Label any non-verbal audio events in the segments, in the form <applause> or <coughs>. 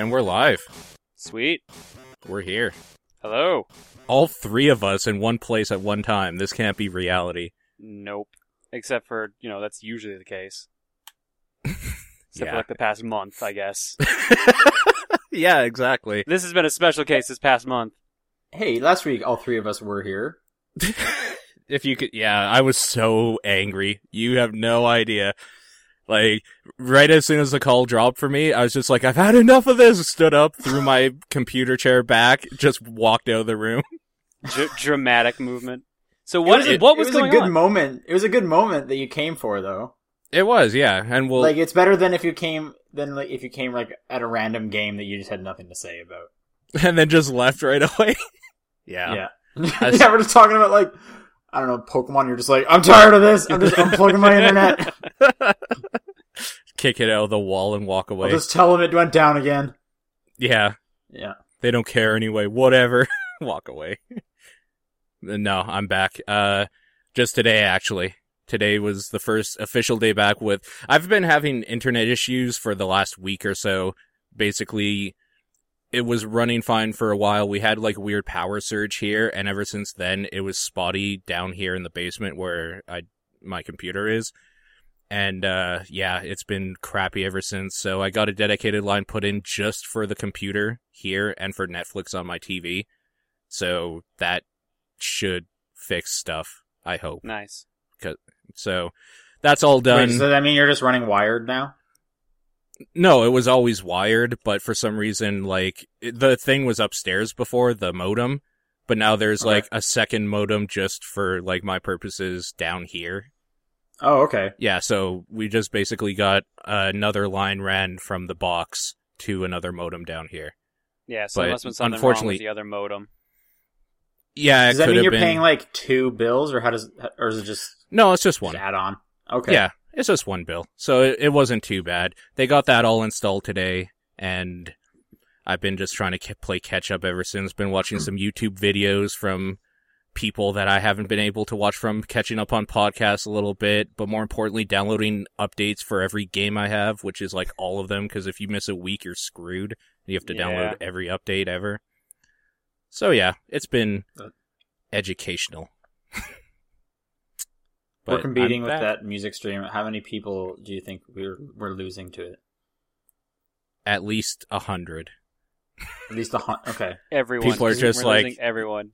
And we're live. Sweet. We're here. Hello. All three of us in one place at one time. This can't be reality. Nope. Except for, you know, that's usually the case. <laughs> Except Yeah. for like the past month, I guess. <laughs> yeah, exactly. this has been a special case this past month. Hey, last week all three of us were here. <laughs> if you could, yeah, I was so angry. You have no idea. Like, right as soon as the call dropped for me, I was just like, I've had enough of this. Stood up, threw my computer chair back, just walked out of the room. <laughs> Dr- dramatic movement. So what? it was, a, what was, it was going a good on? moment. It was a good moment that you came for, though. It was, yeah, and we'll, like it's better than if you came than like if you came like at a random game that you just had nothing to say about. <laughs> and then just left right <laughs> away. yeah. Yeah, I- yeah. We're just talking about like I don't know Pokemon. You're just like I'm tired of this. I'm just unplugging my internet. Kick it out of the wall and walk I'll away. just tell them it went down again. Yeah, Yeah. they don't care anyway. Whatever. <laughs> walk away. no, I'm back. Uh, just today, actually. Today was the first official day back with, I've been having internet issues for the last week or so. Basically, it was running fine for a while. We had like a weird power surge here, and ever since then, it was spotty down here in the basement where I, my computer is. And, uh, yeah, it's been crappy ever since. So I got a dedicated line put in just for the computer here and for Netflix on my TV. So that should fix stuff, I hope. Nice. So that's all done. Wait, so that mean you're just running wired now? No, it was always wired, but for some reason, like, it- the thing was upstairs before, the modem, but now there's Okay. like a second modem just for like my purposes down here. Oh, okay. Yeah, so we just basically got another line ran from the box to another modem down here. Yeah. So But there must have been something wrong with the other modem. Yeah, Does that could mean have you're been. paying like two bills, or how does, or is it just no, it's just one. add on? Okay. Yeah, it's just one bill. So it, it wasn't too bad. They got that all installed today, and I've been just trying to k- play catch up ever since. Been watching some YouTube videos from people that I haven't been able to watch from, catching up on podcasts a little bit, but more importantly, downloading updates for every game I have, which is like all of them, because if you miss a week, you're screwed. You have to Yeah. download every update ever. So yeah, it's been Uh, <laughs> educational. we're competing I'm with back. that music stream. How many people do you think we're we're losing to it? At least a hundred. At least a hun- okay. Everyone. People are We're just losing like- everyone.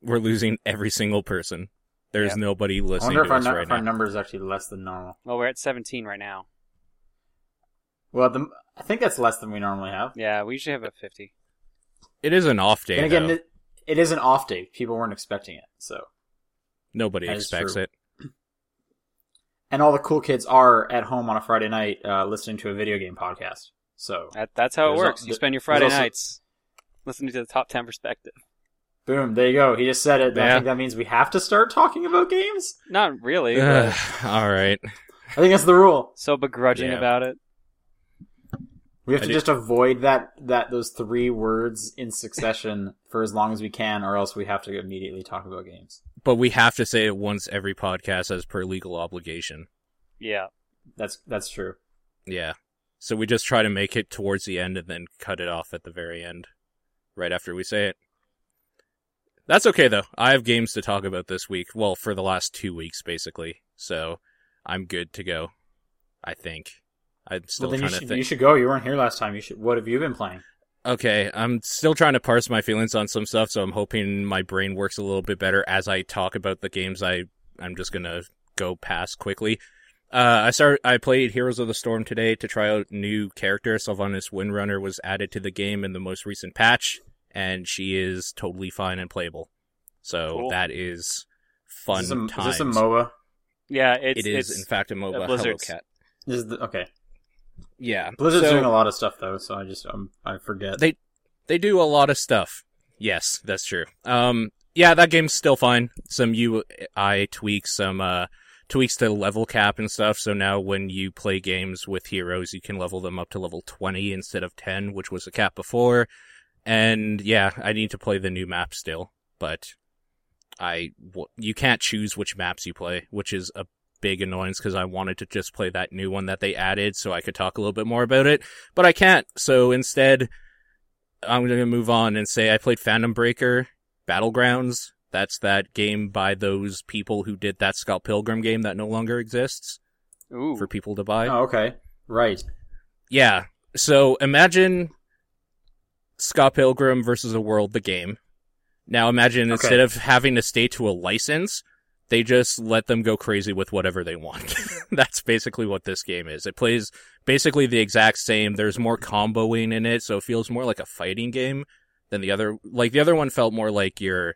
we're losing every single person. There's Yeah. nobody I listening wonder if to our, us nu- right if our now. number is actually less than normal. Well, we're at 17 right now. Well, the, I think that's less than we normally have. Yeah, we usually have a 50. It is an off day. and again, though. it, it is an off day. People weren't expecting it, so nobody that is expects it. And all the cool kids are at home on a Friday night uh, listening to a video game podcast. So That, that's how it works. al- you spend your Friday also- nights listening to the top 10 perspective. boom, there you go. He just said it. I think that means we have to start talking about games. Not really. But all right. I think that's the rule. so begrudging Yeah. about it. We have I to did- just avoid that that those three words in succession for as long as we can, or else we have to immediately talk about games. But we have to say it once every podcast as per legal obligation. Yeah. That's that's true. Yeah. So we just try to make it towards the end and then cut it off at the very end, right after we say it. That's okay though. I have games to talk about this week. Well, for the last two weeks, basically. So I'm good to go. I think. I'm still well, then you trying to should, think. you should go. You weren't here last time. You should. What have you been playing? Okay, I'm still trying to parse my feelings on some stuff, so I'm hoping my brain works a little bit better as I talk about the games I I'm just gonna go past quickly. Uh, I started. I played Heroes of the Storm today to try out new character. Sylvanas Windrunner was added to the game in the most recent patch, and she is totally fine and playable. So Cool. that is fun is, this a, is this a MOBA? Yeah, it's, it is it's in fact a MOBA. Hello Cat. This is the, okay. Yeah, Blizzard's So- doing a lot of stuff though, so I just um, I forget. They they do a lot of stuff. Yes, that's true. Um, yeah, that game's still fine. Some UI tweaks, some uh tweaks to level cap and stuff. So now when you play games with heroes, you can level them up to level twenty instead of ten, which was the cap before. And yeah, I need to play the new map still, but I w- you can't choose which maps you play, which is a big annoyance because I wanted to just play that new one that they added so I could talk a little bit more about it, but I can't. So instead, I'm going to move on and say I played Phantom Breaker Battlegrounds. That's that game by those people who did that Scott Pilgrim game that no longer exists Ooh. for people to buy. Oh, okay. Right. Yeah. So imagine Scott Pilgrim versus a World, the game. Now imagine Okay. instead of having to stay to a license, they just let them go crazy with whatever they want. <laughs> That's basically what this game is. It plays basically the exact same. There's more comboing in it, so it feels more like a fighting game than the other. Like the other one felt more like your,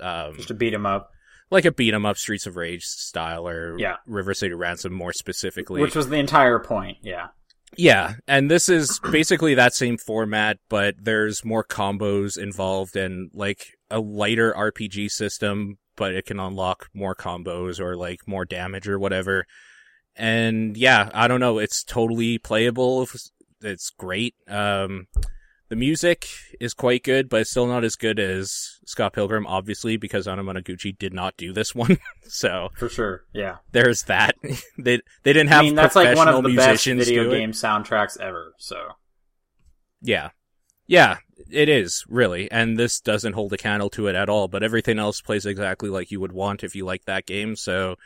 um, Just to beat him up. like a beat 'em up Streets of Rage style or Yeah. River City Ransom more specifically. Which was the entire point, yeah. Yeah, and this is basically that same format, but there's more combos involved and like a lighter RPG system, but it can unlock more combos or like more damage or whatever. And yeah, I don't know, it's totally playable. It's great. Um, the music is quite good, but it's still not as good as Scott Pilgrim, obviously, because Anamanaguchi did not do this <laughs> one. so For sure, yeah. there's that. <laughs> they they didn't have I mean, that's like one of the best video game soundtracks ever, so. Yeah. Yeah, it is, really. And this doesn't hold a candle to it at all, but everything else plays exactly like you would want if you like that game, so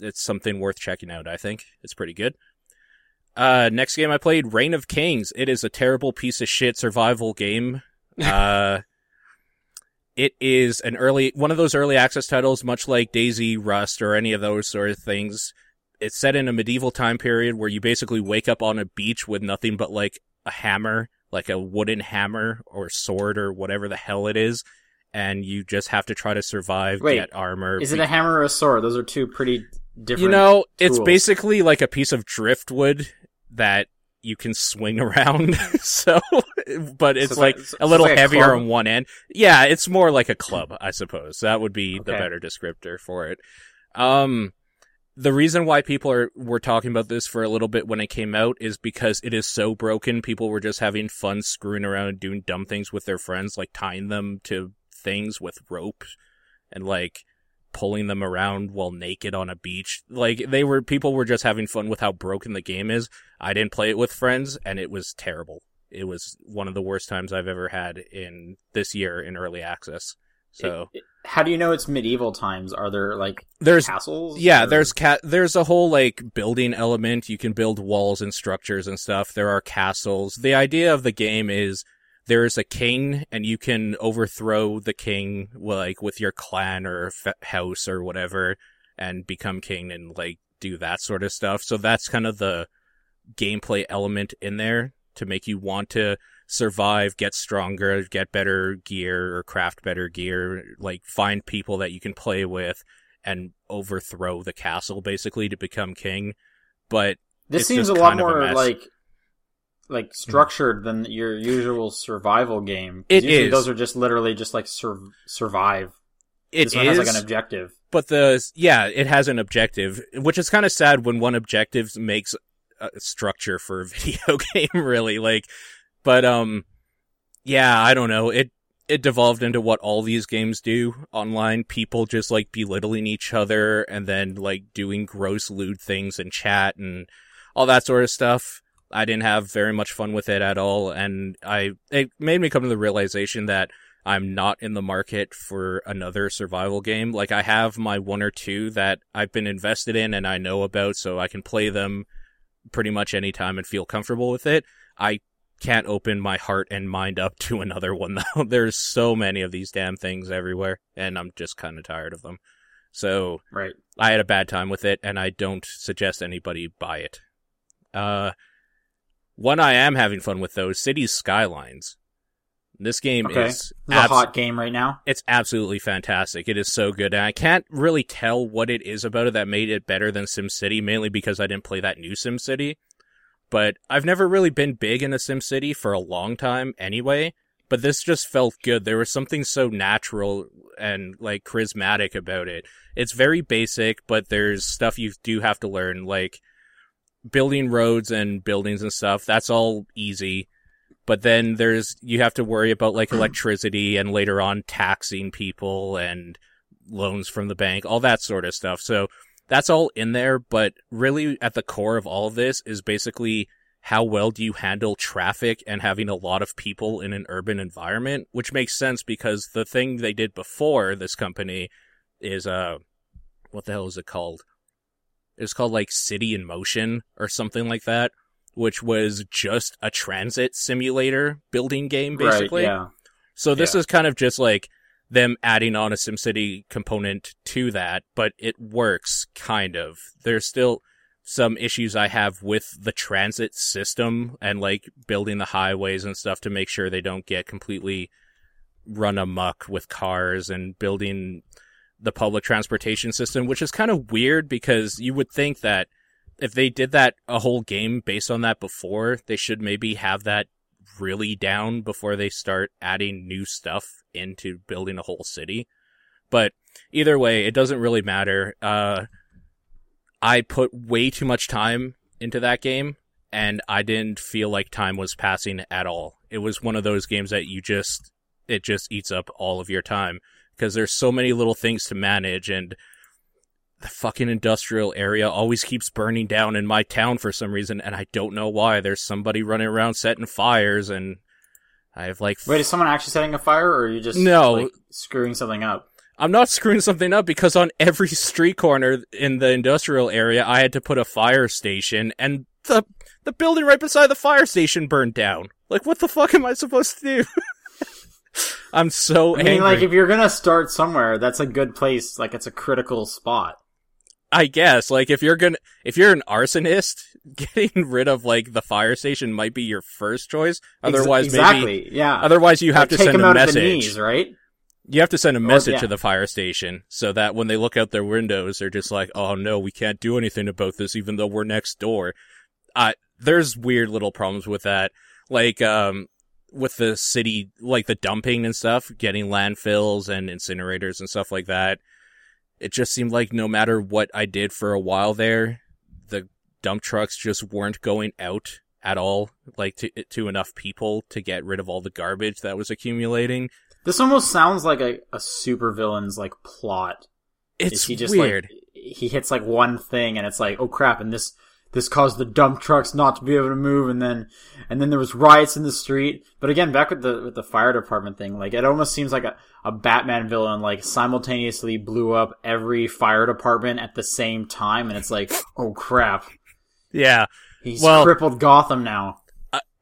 it's something worth checking out, I think. It's pretty good. Uh, next game I played, Reign of Kings. It is a terrible piece of shit survival game. <laughs> Uh, it is an early, one of those early access titles, much like DayZ, Rust, or any of those sort of things. It's set in a medieval time period where you basically wake up on a beach with nothing but like a hammer, like a wooden hammer or sword or whatever the hell it is, and you just have to try to survive, Wait, get armor. Is it be- a hammer or a sword? Those are two pretty different. you know, it's basically like a piece of driftwood that you can swing <laughs> around. so, but it's it's like so a little like heavier on one end. Yeah, it's more like a club, I suppose. That would be the better descriptor for it. Um, the reason why people are were talking about this for a little bit when it came out is because it is so broken. People were just having fun screwing around and doing dumb things with their friends, like tying them to things with rope and like pulling them around while naked on a beach. Like they were people were just having fun with how broken the game is. I didn't play it with friends and it was terrible. It was one of the worst times I've ever had in this year in early access. So It- how do you know it's medieval times? Are there like there's castles? yeah, or- there's cat. There's a whole like building element. You can build walls and structures and stuff. There are castles. The idea of the game is there is a king, and you can overthrow the king, like with your clan or f- house or whatever, and become king and like do that sort of stuff. So that's kind of the gameplay element in there to make you want to survive, get stronger, get better gear or craft better gear, like find people that you can play with and overthrow the castle basically to become king. But This seems a lot of a more like like hmm. structured than your usual survival game. It is. those are just literally just like sur- survive. it this one has like an objective. but the yeah, it has an objective, which is kind of sad when one objective makes a structure for a <laughs> video game, really. Like, but um, yeah, I don't know. It it devolved into what all these games do online. People just like belittling each other and then like doing gross lewd things in chat and all that sort of stuff. I didn't have very much fun with it at all, and I it made me come to the realization that I'm not in the market for another survival game. Like I have my one or two that I've been invested in and I know about, so I can play them pretty much anytime and feel comfortable with it. I can't open my heart and mind up to another one <laughs> though. There's so many of these damn things everywhere, and I'm just kind of tired of them. So Right. I had a bad time with it, and I don't suggest anybody buy it. Uh, one I am having fun with though, is Cities Skylines. This game Okay. is a abs- hot game right now. it's absolutely fantastic. It is so good, and I can't really tell what it is about it that made it better than SimCity, mainly because I didn't play that new SimCity. But I've never really been big in into SimCity for a long time anyway. But this just felt good. There was something so natural and like charismatic about it. It's very basic, but there's stuff you do have to learn, like building roads and buildings and stuff. That's all easy but then there's you have to worry about like <clears throat> electricity and later on taxing people and loans from the bank all that sort of stuff so that's all in there, but really at the core of all of this is basically how well do you handle traffic and having a lot of people in an urban environment, which makes sense because the thing they did before this company is, uh, what the hell is it called? It's called like City in Motion or something like that, which was just a transit simulator building game, basically. Right, yeah. So this Yeah. is kind of just like them adding on a SimCity component to that, but it works kind of. There's still some issues I have with the transit system and like building the highways and stuff to make sure they don't get completely run amuck with cars and building the public transportation system, which is kind of weird because you would think that if they did that a whole game based on that before, they should maybe have that really down before they start adding new stuff into building a whole city. But either way, it doesn't really matter. Uh, I put way too much time into that game and I didn't feel like time was passing at all. It was one of those games that you just, it just eats up all of your time because there's so many little things to manage and the fucking industrial area always keeps burning down in my town for some reason and I don't know why. There's somebody running around setting fires and I have like Wait, is someone actually setting a fire, or are you just No. like, screwing something up? I'm not screwing something up because on every street corner in the industrial area, I had to put a fire station, and the the building right beside the fire station burned down. Like, what the fuck am I supposed to do? <laughs> I'm so I mean, angry. like if you're gonna start somewhere, that's a good place. Like it's a critical spot. I guess, like, if you're gonna, if you're an arsonist, <laughs> getting rid of like the fire station might be your first choice. Otherwise, exactly, maybe, yeah. otherwise you have Like, to send a message. knees, right? You have to send a message yeah. to the fire station so that when they look out their windows, they're just like, "Oh no, we can't do anything about this, even though we're next door." Uh, there's weird little problems with that, like um, with the city, like the dumping and stuff, getting landfills and incinerators and stuff like that. It just seemed like no matter what I did for a while there, the dump trucks just weren't going out at all, like to to enough people to get rid of all the garbage that was accumulating. This almost sounds like a, a supervillain's like plot. It's Is he just weird. like he hits like one thing and it's like, oh crap, and this this caused the dump trucks not to be able to move and then and then there was riots in the street. But again, back with the with the fire department thing, like it almost seems like a, a Batman villain like simultaneously blew up every fire department at the same time and it's like, oh crap. yeah. He's Well- crippled Gotham now.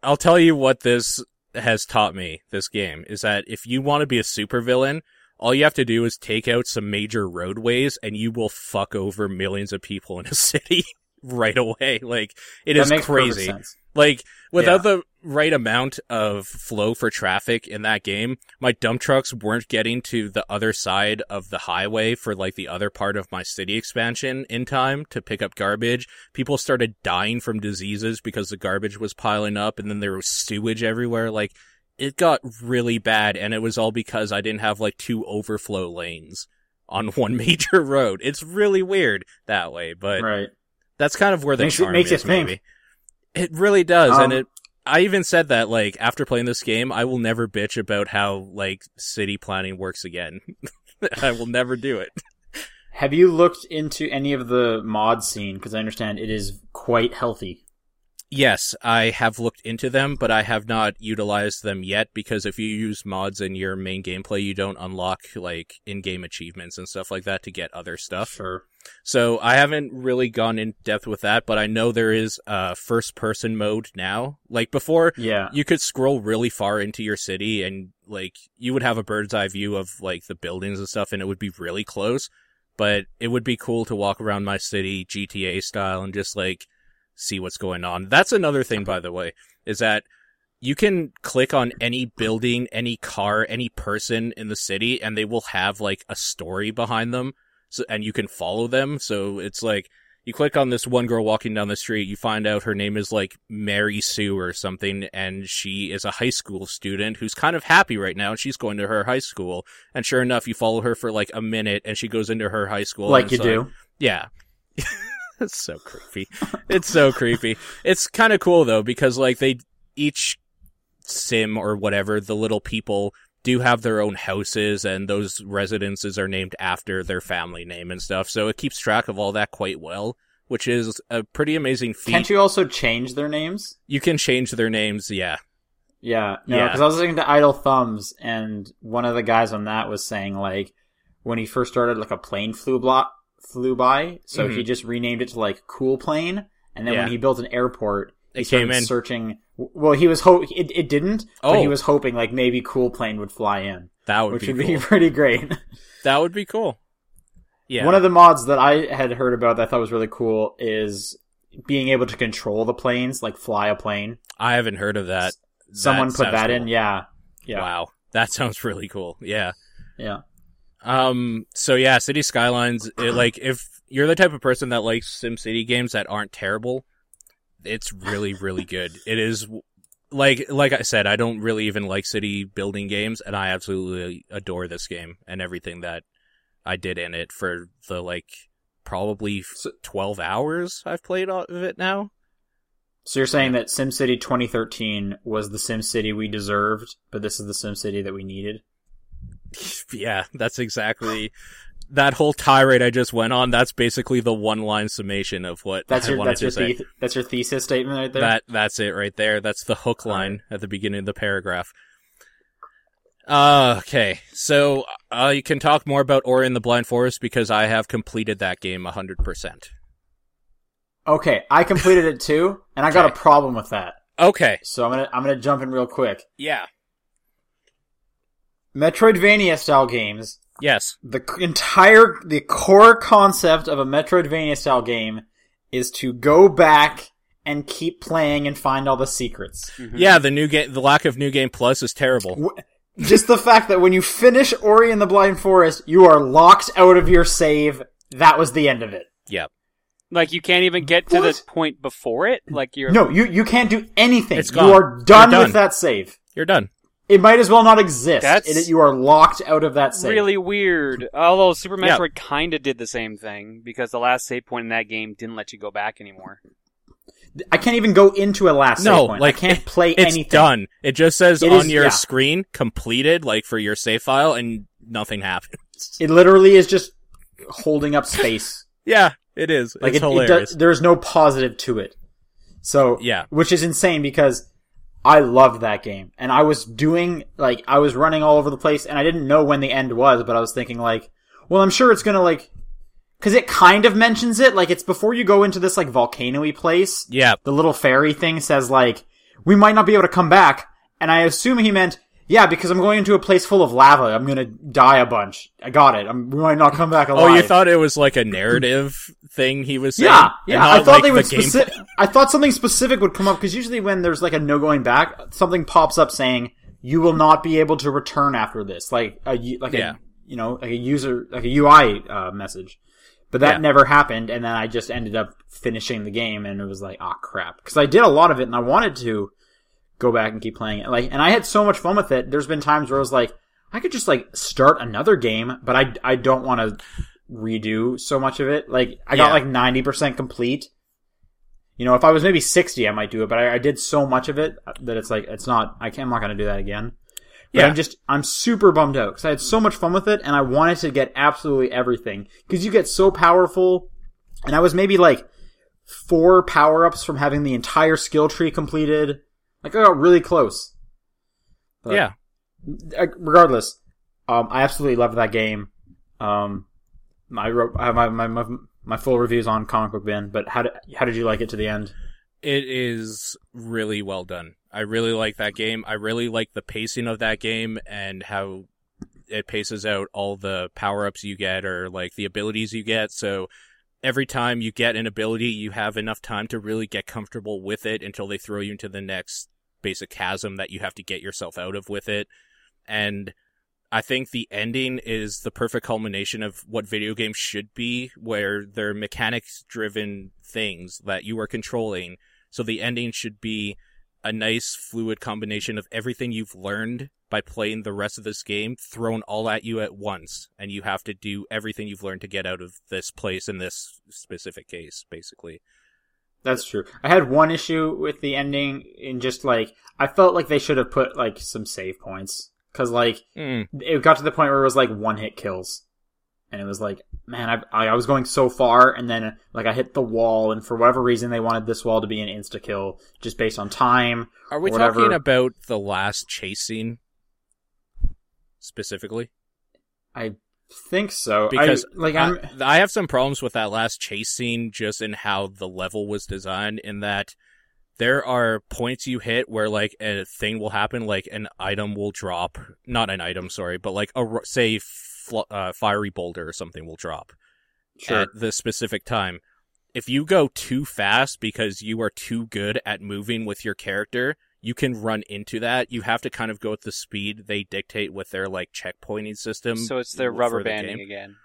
I'll tell you what this has taught me, this game, is that if you want to be a supervillain, all you have to do is take out some major roadways and you will fuck over millions of people in a <laughs> city right <laughs> away. Like, it that is crazy. Like, without Yeah. the right amount of flow for traffic in that game, my dump trucks weren't getting to the other side of the highway for like the other part of my city expansion in time to pick up garbage. People started dying from diseases because the garbage was piling up and then there was sewage everywhere. Like, it got really bad and it was all because I didn't have like two overflow lanes on <laughs> one major road. It's really weird that way, but Right. That's kind of where the Makes you- charm makes you is, think. maybe. It really does, and Um, it. I even said that, like, after playing this game, I will never bitch about how, like, city planning works again. <laughs> I will never do it. Have you looked into any of the mod scene? Because I understand it is quite healthy. Yes, I have looked into them, but I have not utilized them yet because if you use mods in your main gameplay, you don't unlock, like, in-game achievements and stuff like that to get other stuff. Sure. So I haven't really gone in depth with that, but I know there is a first person mode now. Like before, Yeah. you could scroll really far into your city and like you would have a bird's eye view of like the buildings and stuff and it would be really close. But it would be cool to walk around my city GTA style and just like see what's going on. That's another thing, by the way, is that you can click on any building, any car, any person in the city and they will have like a story behind them. So, and you can follow them. So it's like, you click on this one girl walking down the street, you find out her name is like Mary Sue or something, and she is a high school student who's kind of happy right now, and she's going to her high school. And sure enough, you follow her for like a minute, and she goes into her high school. like you it's do. yeah. <laughs> <laughs> it's so creepy. It's so creepy. It's kind of cool though, because like they, each sim or whatever, the little people do have their own houses and those residences are named after their family name and stuff. So it keeps track of all that quite well, which is a pretty amazing feat. Can't you also change their names? You can change their names, yeah. Yeah, no, Yeah. because I was listening to Idle Thumbs, and one of the guys on that was saying like when he first started, like a plane flew blo- flew by, so Mhm. he just renamed it to like Cool Plane, and then Yeah. when he built an airport, he It started came in. searching. Well, he was ho- it, it didn't, but he Oh. was hoping like maybe Cool Plane would fly in, That would which be would cool. be <laughs> pretty great. that would be cool. Yeah. One of the mods that I had heard about that I thought was really cool is being able to control the planes, like fly a plane. I haven't heard of that. Someone put that cool. in, yeah, yeah, Wow. That <laughs> sounds really cool. Yeah. yeah. Um. So yeah, City Skylines. It, <clears throat> like, if you're the type of person that likes SimCity games that aren't terrible, it's really, really good. It is like, like I said, I don't really even like city building games, and I absolutely adore this game and everything that I did in it for the like probably twelve hours I've played of it now. So you're saying that SimCity 2013 was the SimCity we deserved, but this is the SimCity that we needed? <laughs> yeah, that's exactly that whole tirade I just went on. That's basically the one line summation of what That's I your wanted that's to your say. the- that's your thesis statement right there. That that's it right there. That's the hook line at the beginning of the paragraph. Uh, okay, so uh, you can talk more about Ori and the Blind Forest because I have completed that game hundred percent. okay, I completed it too, and I got a problem with that. Okay, So I'm gonna I'm gonna jump in real quick. yeah, Metroidvania style games. yes, The entire the core concept of a Metroidvania style game is to go back and keep playing and find all the secrets. Mm-hmm. yeah. The new game, the lack of new game plus is terrible. Just the fact that when you finish Ori and the Blind Forest, you are locked out of your save. That was the end of it. Yeah, Like you can't even get to What? the point before it. Like you're No, you, you can't do anything. It's gone. You are done, You're done. with that save. you're done. It might as well not exist. That's- It- you are locked out of that save. really weird. Although Super Yeah. Metroid kind of did the same thing because the last save point in that game didn't let you go back anymore. I can't even go into a last No, save point. like, I can't play It's anything. done. It just says It on is- your yeah. screen completed, like for your save file, and nothing happens. <laughs> It literally is just holding up space. <laughs> Yeah, it is. Like it's it, it hilarious. does, there's no positive to it. So Yeah. which is insane because I loved that game and I was doing like I was running all over the place and I didn't know when the end was, but I was thinking like, well, I'm sure it's gonna like, because it kind of mentions it like it's before you go into this like volcano-y place. yeah, The little fairy thing says like, we might not be able to come back, and I assume he meant. Yeah, because I'm going into a place full of lava. I'm gonna die a bunch. I got it. I'm, we might not come back alive. Oh, you thought it was like a narrative thing he was saying? Yeah, yeah. not I thought like they the would specific. I thought something specific would come up because usually when there's like a no going back, something pops up saying you will not be able to return after this, like a like Yeah. a you know like a user like a UI uh, message. But that Yeah. never happened, and then I just ended up finishing the game, and it was like, ah, crap, because I did a lot of it, and I wanted to go back and keep playing it. Like, and I had so much fun with it. There's been times where I was like, I could just like start another game, but I I don't want to redo so much of it. Like, I got Yeah. like ninety percent complete. You know, if I was maybe sixty, I might do it, but I, I did so much of it that it's like it's not. I can't, I'm not going to do that again. But Yeah. I'm just I'm super bummed out because I had so much fun with it, and I wanted to get absolutely everything because you get so powerful, and I was maybe like four power ups from having the entire skill tree completed. Like I got really close. But- yeah, regardless, um, I absolutely loved that game. Um, I wrote I have my, my my my full reviews on Comic Book Bin, but how did how did you like it to the end? it is really well done. I really like that game. I really like the pacing of that game and how it paces out all the power ups you get or like the abilities you get. So every time you get an ability, you have enough time to really get comfortable with it until they throw you into the next basic chasm that you have to get yourself out of with it. And I think the ending is the perfect culmination of what video games should be, where they're mechanics driven things that you are controlling. So the ending should be a nice fluid combination of everything you've learned by playing the rest of this game thrown all at you at once. And you have to do everything you've learned to get out of this place in this specific case, basically. That's true. I had one issue with the ending in just like I felt like they should have put like some save points because like Mm. it got to the point where it was like one hit kills, and it was like, man, I I was going so far, and then like I hit the wall, and for whatever reason they wanted this wall to be an insta kill just based on time. Are we talking about the last chase scene specifically? I think so. Because I, like I, I'm I have some problems with that last chase scene just in how the level was designed in that there are points you hit where like a thing will happen like an item will drop. Not an item sorry but like a say fl- uh, fiery boulder or something will drop sure. at the specific time. If you go too fast because you are too good at moving with your character you can run into that you have to kind of go at the speed they dictate with their like checkpointing system So it's their rubber the banding game. again.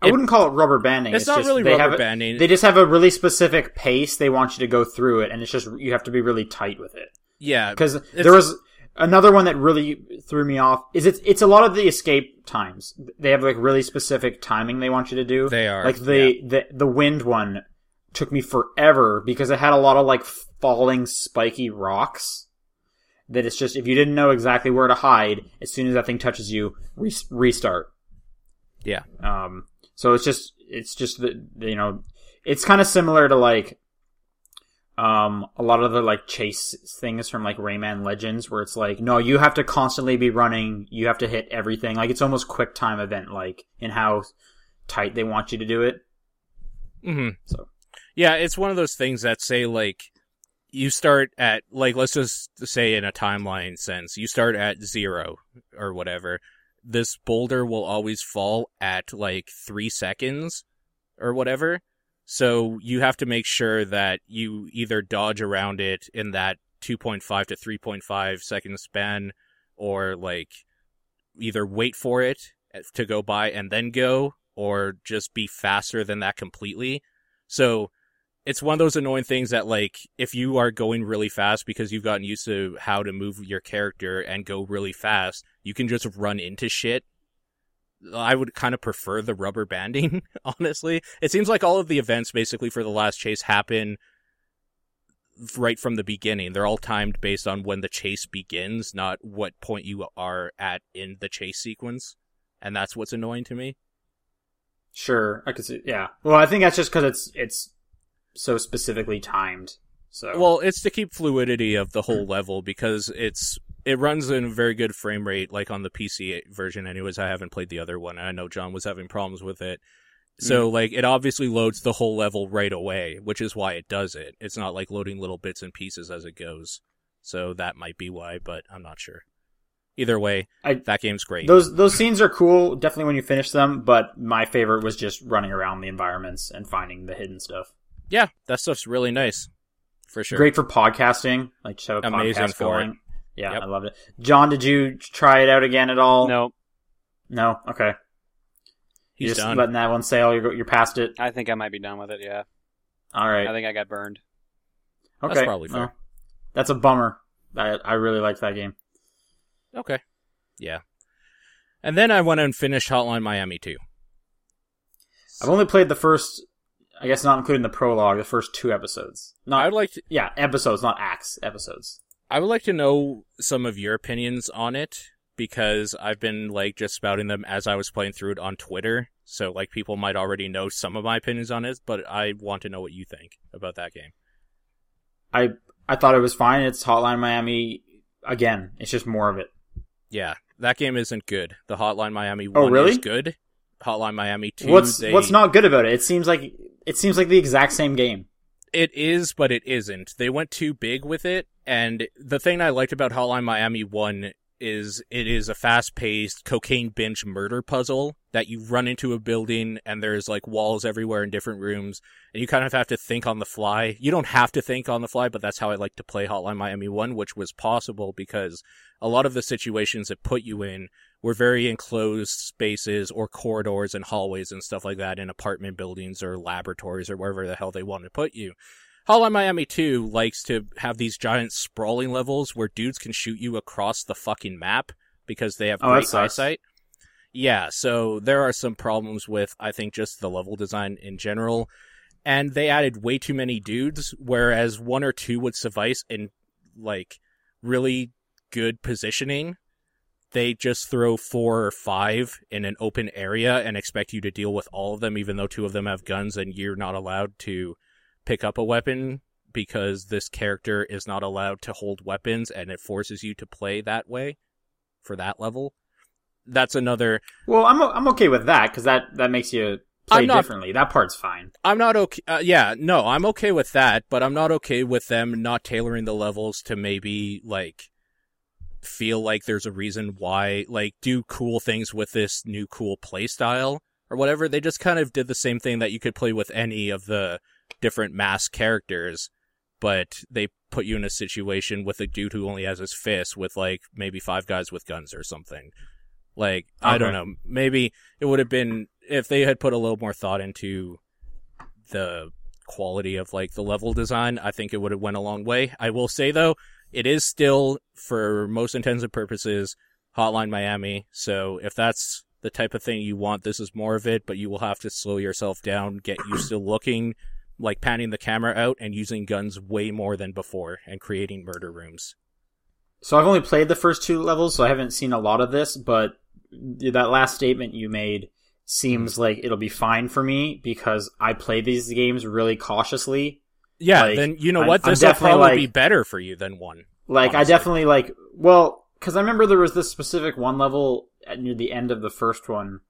I wouldn't call it rubber banding. it's, not just really they rubber have a- banding They just have a really specific pace they want you to go through it, and it's just you have to be really tight with it. yeah Because there was another one that really threw me off. Is it's it's a lot of the escape times. They have like really specific timing they want you to do. They are, like the the the wind one took me forever because it had a lot of like falling spiky rocks. That it's just if you didn't know exactly where to hide, as soon as that thing touches you, re- restart. yeah Um, so it's just it's just the you know it's kind of similar to like um a lot of the like chase things from like Rayman Legends where it's like no you have to constantly be running you have to hit everything like it's almost quick time event like in how tight they want you to do it mm-hmm. So- yeah, it's one of those things that say like you start at like let's just say in a timeline sense, you start at zero or whatever. This boulder will always fall at like three seconds or whatever. So you have to make sure that you either dodge around it in that 2.5 to 3.5 second span or like either wait for it to go by and then go or just be faster than that completely. So it's one of those annoying things that like if you are going really fast because you've gotten used to how to move your character and go really fast, you can just run into shit. I would kind of prefer the rubber banding, <laughs> honestly. It seems like all of the events basically for the last chase happen right from the beginning. They're all timed based on when the chase begins, not what point you are at in the chase sequence. And that's what's annoying to me. sure I could see yeah well I think that's just because it's it's so specifically timed so Well, it's to keep fluidity of the whole level because it's it runs in a very good frame rate, like on the PC version. Anyways, I haven't played the other one. I know John was having problems with it. So mm. like it obviously loads the whole level right away, which is why it does it. It's not like loading little bits and pieces as it goes. So that might be why, but I'm not sure. Either way, I- that game's great. Those those scenes are cool, definitely when you finish them. But my favorite was just running around the environments and finding the hidden stuff. Yeah, that stuff's really nice. For sure. Great for podcasting, like just have a Amazing podcast for going. Yeah, Yep. I loved it. John, did you try it out again at all? No, no. Okay, He's you're just done. letting that one sail. You're you're past it. I think I might be done with it. Yeah, All right. I think I got burned. okay, That's probably fair. well, that's a bummer. I I really liked that game. Okay. Yeah. And then I went and finished Hotline Miami 2. I've only played the first. I guess not including the prologue, the first two episodes. Not I'd like to, yeah, episodes, not acts. Episodes. I would like to know some of your opinions on it because I've been like just spouting them as I was playing through it on Twitter. So like people might already know some of my opinions on it, but I want to know what you think about that game. I I thought it was fine. It's Hotline Miami again. It's just more of it. Yeah, that game isn't good. The Hotline Miami Oh, 1 really? is good. Hotline Miami 2 what's they- what's not good about it? It seems like it seems like the exact same game. It is, but it isn't. They went too big with it, and the thing I liked about Hotline Miami 1 is it is a fast-paced cocaine binge murder puzzle that you run into a building and there's like walls everywhere in different rooms and you kind of have to think on the fly. You don't have to think on the fly, but that's how I like to play Hotline Miami 1, which was possible because a lot of the situations it put you in were very enclosed spaces or corridors and hallways and stuff like that in apartment buildings or laboratories or wherever the hell they want to put you. Hotline Miami 2 likes to have these giant sprawling levels where dudes can shoot you across the fucking map because they have Oh, great eyesight. Yeah, so there are some problems with, I think, just the level design in general. And they added way too many dudes, whereas one or two would suffice in, like, really good positioning. They just throw four or five in an open area and expect you to deal with all of them, even though two of them have guns and you're not allowed to pick up a weapon because this character is not allowed to hold weapons and it forces you to play that way for that level. That's another. Well, I'm I'm okay with that because that that makes you play not- differently. That part's fine. I'm not okay. Uh, yeah, no, I'm okay with that, but I'm not okay with them not tailoring the levels to maybe like feel like there's a reason why, like, do cool things with this new cool play style or whatever. They just kind of did the same thing that you could play with any of the different mask characters, but they put you in a situation with a dude who only has his fist with like maybe five guys with guns or something. Like, I don't know. Maybe it would have been if they had put a little more thought into the quality of like the level design, I think it would have went a long way. I will say though, it is still for most intents and purposes Hotline Miami. So if that's the type of thing you want, this is more of it, but you will have to slow yourself down, get used to looking like panning the camera out and using guns way more than before and creating murder rooms. So I've only played the first two levels, so I haven't seen a lot of this. But that last statement you made seems like it'll be fine for me because I play these games really cautiously. Yeah, Like, then you know I'm- what? This will definitely, probably like- be better for you than one. Like I definitely like well because I remember there was this specific one level at near the end of the first one.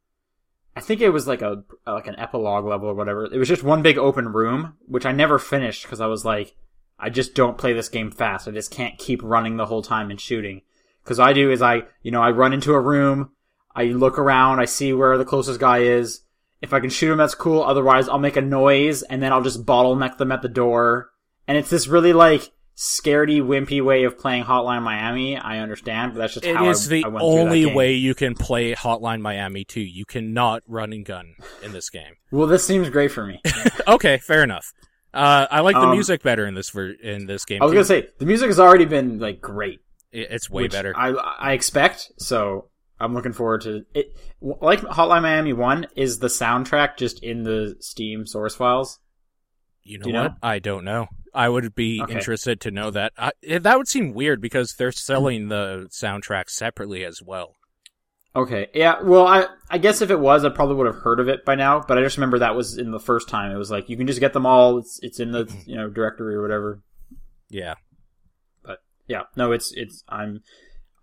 I think it was like a like an epilogue level or whatever. It was just one big open room, which I never finished because I was like, I just don't play this game fast. I just can't keep running the whole time and shooting. Because I do is I you know I run into a room, I look around, I see where the closest guy is. If I can shoot them, that's cool. Otherwise, I'll make a noise and then I'll just bottleneck them at the door. And it's this really like scaredy wimpy way of playing Hotline Miami. I understand, but that's just It how is I, the I went through that only way you can play Hotline Miami 2. You cannot run and gun in this game. <laughs> Well, this seems great for me. <laughs> okay, fair enough. Uh, I like the Um, music better in this ver- in this game. I was too. gonna say the music has already been like great. It's way better. I I expect. So I'm looking forward to it. Like Hotline Miami One is the soundtrack just in the Steam source files. you know do you what? know? I don't know. I would be Okay. interested to know that. I, eh, that would seem weird because they're selling the soundtrack separately as well. Okay, yeah. Well, I I guess if it was, I probably would have heard of it by now. But I just remember that was in the first time. It was like you can just get them all. It's it's in the <laughs> you know directory or whatever. Yeah. But yeah, no, it's it's I'm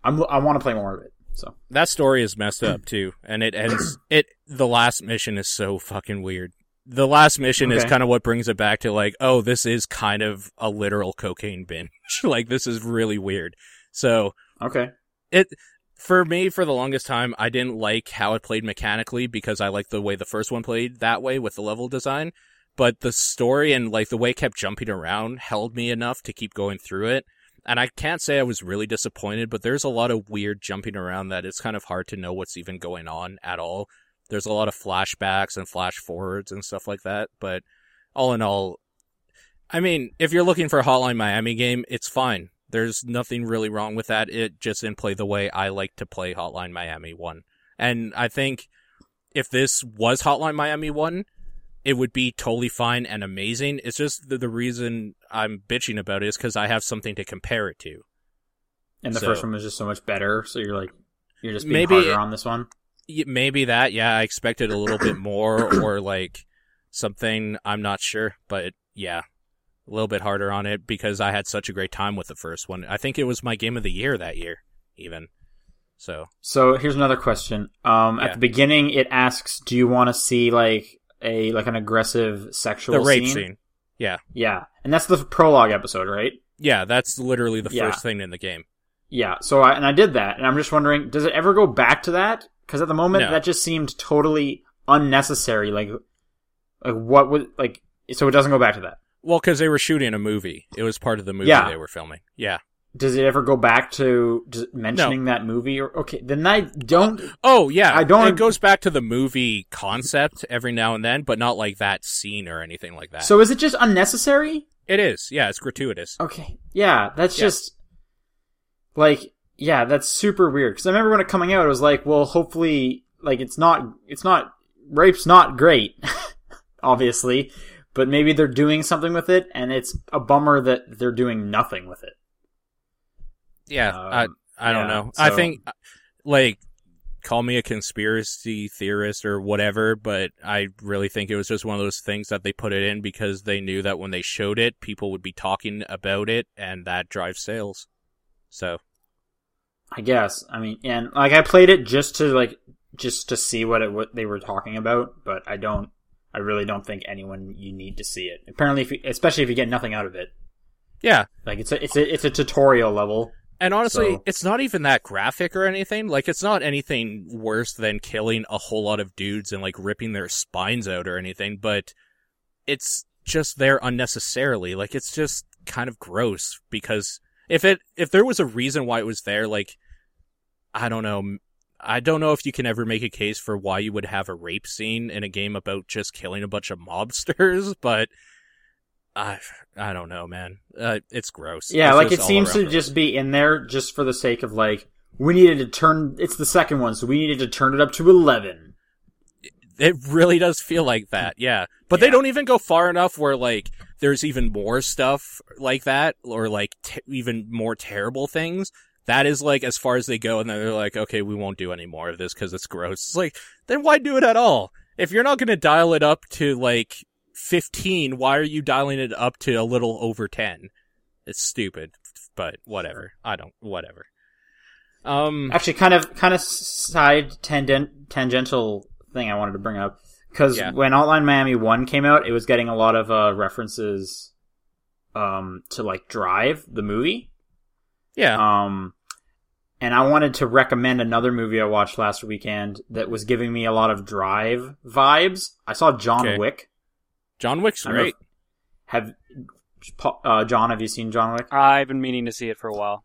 I'm I want to play more of it. So That story is messed up <clears throat> too, and it ends. It the last mission is so fucking weird. The last mission is kind of what brings it back to like, oh, this is kind of a literal cocaine binge. <laughs> like this is really weird. So okay, it for me for the longest time I didn't like how it played mechanically because I liked the way the first one played that way with the level design. But the story and like the way it kept jumping around held me enough to keep going through it. And I can't say I was really disappointed, but there's a lot of weird jumping around that it's kind of hard to know what's even going on at all. There's a lot of flashbacks and flash forwards and stuff like that, but all in all, I mean, if you're looking for a Hotline Miami game, it's fine. There's nothing really wrong with that. It just didn't play the way I like to play Hotline Miami 1. And I think if this was Hotline Miami 1, it would be totally fine and amazing. It's just the, the reason I'm bitching about it is because I have something to compare it to. and the So- first one was just so much better. So you're like you're just being Maybe harder on this one. Maybe that, yeah, I expected a little bit more <coughs> or like something, I'm not sure, but yeah, a little bit harder on it because I had such a great time with the first one. I think it was my game of the year that year, even. So, So here's another question. Um, Yeah. at the beginning, it asks, "Do you want to see like a like an aggressive sexual the rape scene?" scene. Yeah. Yeah, and that's the prologue episode, right? Yeah, that's literally the Yeah. first thing in the game. Yeah. So I and I did that, and I'm just wondering, does it ever go back to that? Because at the moment, No. that just seemed totally unnecessary. Like, like what would like? So it doesn't go back to that. Well, because they were shooting a movie. It was part of the movie Yeah. they were filming. Yeah. Does it ever go back to just mentioning that movie? Or okay, then I don't. Oh, yeah. I don't- It goes back to the movie concept every now and then, but not like that scene or anything like that. So is it just unnecessary? it is. Yeah, it's gratuitous. Okay. Yeah, that's Yeah. just like yeah, that's super weird. Because I remember when it coming out, it was like, well, hopefully, like it's not, it's not rape's not great, <laughs> obviously, but maybe they're doing something with it, and it's a bummer that they're doing nothing with it. Yeah, Um, I I don't yeah, know. I think like call me a conspiracy theorist or whatever, but I really think it was just one of those things that they put it in because they knew that when they showed it, people would be talking about it and that drives sales. So, I guess. I mean, and like I played it just to like just to see what it what they were talking about, but I don't. I really don't think anyone you need to see it. Apparently, if you, especially if you get nothing out of it, yeah. like it's a it's a it's a tutorial level. And honestly, So- it's not even that graphic or anything. Like, it's not anything worse than killing a whole lot of dudes and like ripping their spines out or anything, but it's just there unnecessarily. Like, it's just kind of gross because if it, if there was a reason why it was there, like, I don't know, I don't know if you can ever make a case for why you would have a rape scene in a game about just killing a bunch of mobsters, <laughs> but I, I don't know, man. Uh, it's gross. Yeah, It's like it seems to gross. just be in there just for the sake of like we needed to turn. It's the second one, so we needed to turn it up to eleven. It really does feel like that, yeah. But they don't even go far enough where like there's even more stuff like that, or like t- even more terrible things. That is like as far as they go, and then they're like, okay, we won't do any more of this because it's gross. It's like, then why do it at all? If you're not going to dial it up to like 15, why are you dialing it up to a little over 10? It's stupid, but whatever. I don't, whatever. Um, Actually, kind of kind of side tangent tangential thing I wanted to bring up because Yeah. when Hotline Miami One came out, it was getting a lot of uh, references um to like Drive the movie. yeah. Um, and I wanted to recommend another movie I watched last weekend that was giving me a lot of Drive vibes. I saw John Okay. Wick. John Wick's I don't great. Have uh, John? Have you seen John Wick? I've been meaning to see it for a while.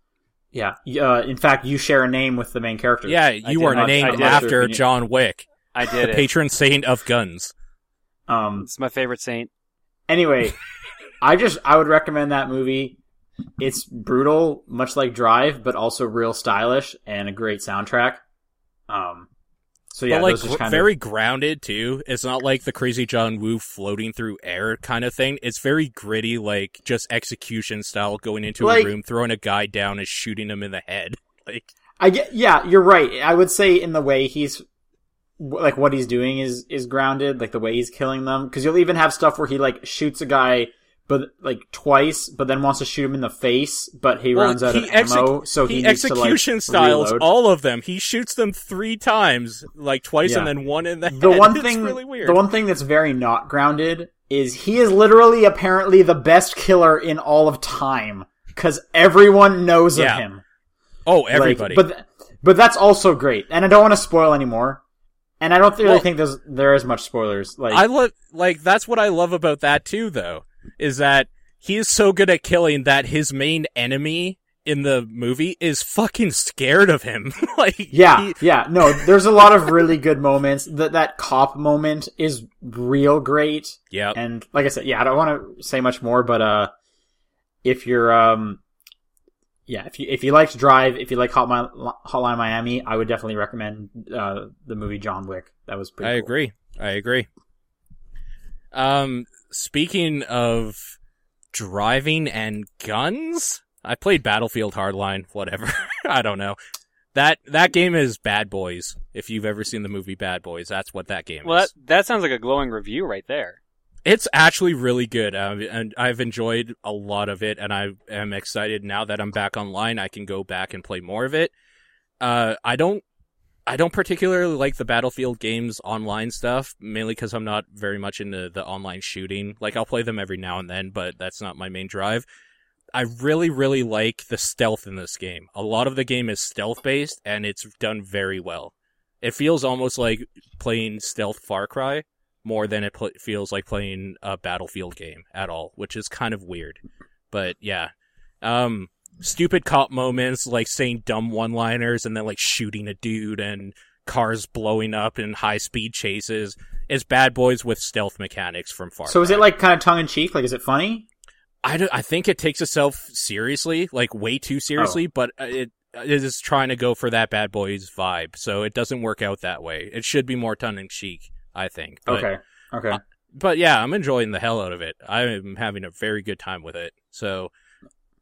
Yeah. Uh, in fact, you share a name with the main character. Yeah, you did are not- named after John Wick. I the did it. patron saint of guns. Um. It's my favorite saint. Anyway, <laughs> I just I would recommend that movie. It's brutal, much like Drive, but also real stylish and a great soundtrack. Um. So yeah, but like gr- very of grounded too. It's not like the crazy John Woo floating through air kind of thing. It's very gritty, like just execution style, going into Like- a room, throwing a guy down, and shooting him in the head. <laughs> Like I get. Yeah, you're right. I would say in the way he's like what he's doing is is grounded, like the way he's killing them. Because you'll even have stuff where he like shoots a guy. But like twice, but then wants to shoot him in the face, but he well, runs out he of ammo, so he, he needs to like execution styles reload. all of them. He shoots them three times, like twice, Yeah. and then one in the head. the one It's thing really the one thing that's very not grounded is he is literally apparently the best killer in all of time because everyone knows Yeah. of him oh, Like, everybody. but th- but that's also great and i don't want to spoil anymore and i don't really Well- think there's there is much spoilers like I love like that's what I love about that too though is that he is so good at killing that his main enemy in the movie is fucking scared of him. <laughs> like yeah he- yeah no there's a lot of really good moments that that cop moment is real great yeah. And like I said, yeah, I don't want to say much more, but uh, if you're um, yeah, if you if you liked Drive, if you like Hotline Hotline Miami, I would definitely recommend uh the movie John Wick. That was pretty. I cool. agree. I agree. Um speaking of driving and guns, I played Battlefield Hardline, whatever. <laughs> I don't know. That that game is Bad Boys. If you've ever seen the movie Bad Boys, that's what that game Well, is. that, that sounds like a glowing review right there. It's actually really good, um, and I've enjoyed a lot of it, and I am excited now that I'm back online. I can go back and play more of it. Uh, I don't, I don't particularly like the Battlefield games online stuff, mainly because I'm not very much into the online shooting. Like I'll play them every now and then, but that's not my main drive. I really, really like the stealth in this game. A lot of the game is stealth based, and it's done very well. It feels almost like playing stealth Far Cry more than it pl- feels like playing a Battlefield game at all, which is kind of weird. But yeah, um, stupid cop moments like saying dumb one-liners and then like shooting a dude and cars blowing up in high-speed chases. It's Bad Boys with stealth mechanics from Far. So is it like kind of tongue in cheek? Like, is it funny? I, don't- I think it takes itself seriously, like way too seriously, but uh, it it is trying to go for that Bad Boys vibe, so it doesn't work out that way. It should be more tongue in cheek, I think. But, okay, okay. Uh, But yeah, I'm enjoying the hell out of it. I'm having a very good time with it. So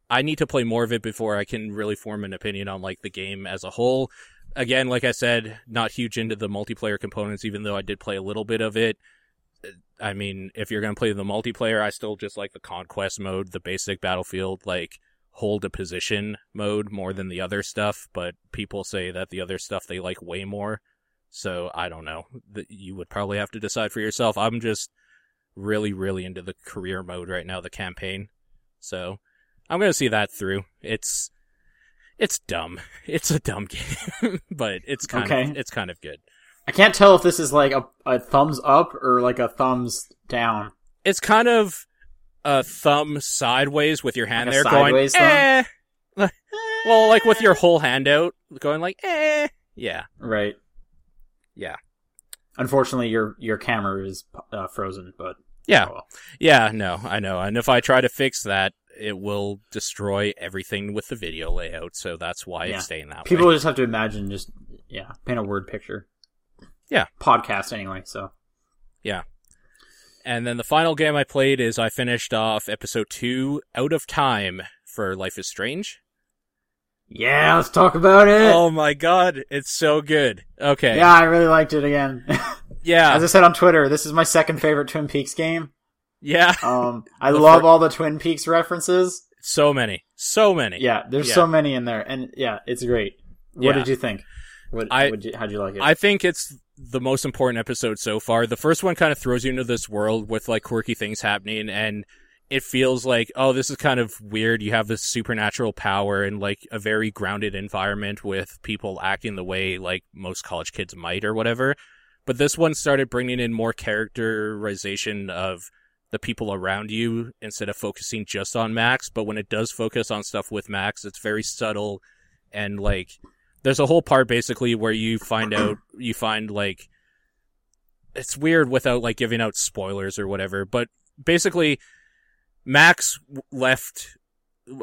I need to play more of it before I can really form an opinion on like the game as a whole. again, like I said, not huge into the multiplayer components, even though I did play a little bit of it. I mean, if you're going to play the multiplayer, I still just like the conquest mode, the basic battlefield, like hold a position mode more than the other stuff, but people say that the other stuff they like way more. So I don't know. You would probably have to decide for yourself. I'm just really, really into the career mode right now, the campaign. So I'm going to see that through. It's, it's dumb. <laughs> It's a dumb <laughs> game, but it's kind Okay. of, it's kind of good. I can't tell if this is like a, a thumbs up or like a thumbs down. It's kind of a thumb sideways with your hand Like there going, sideways thumb? eh. Well, like with your whole hand out, going like, eh. Yeah. Right. Yeah. Unfortunately, your your camera is uh, frozen, but Yeah. oh well. Yeah, no, I know. And if I try to fix that, it will destroy everything with the video layout, so that's why Yeah. it's staying that people way. just have to imagine, just yeah, paint a word picture. Yeah. podcast anyway. So Yeah. And then the final game I played is I finished off episode 2 Out of Time for Life is Strange. yeah, let's talk about it. Oh my god, it's so good. Okay. Yeah, I really liked it again. <laughs> Yeah. As I said on Twitter, this is my second favorite Twin Peaks game. yeah. Um, <laughs> I love fir- all the Twin Peaks references. So many. So many. Yeah, there's Yeah. so many in there, and yeah, it's great. What Yeah. did you think? What, I- you, how'd you like it? I think it's the most important episode so far. The first one kind of throws you into this world with like quirky things happening and it feels like, oh, this is kind of weird. You have this supernatural power and like a very grounded environment with people acting the way like most college kids might or whatever. But this one started bringing in more characterization of the people around you instead of focusing just on Max. But when it does focus on stuff with Max, it's very subtle and like there's a whole part basically where you find <clears throat> out you find like it's weird without like giving out spoilers or whatever but basically max left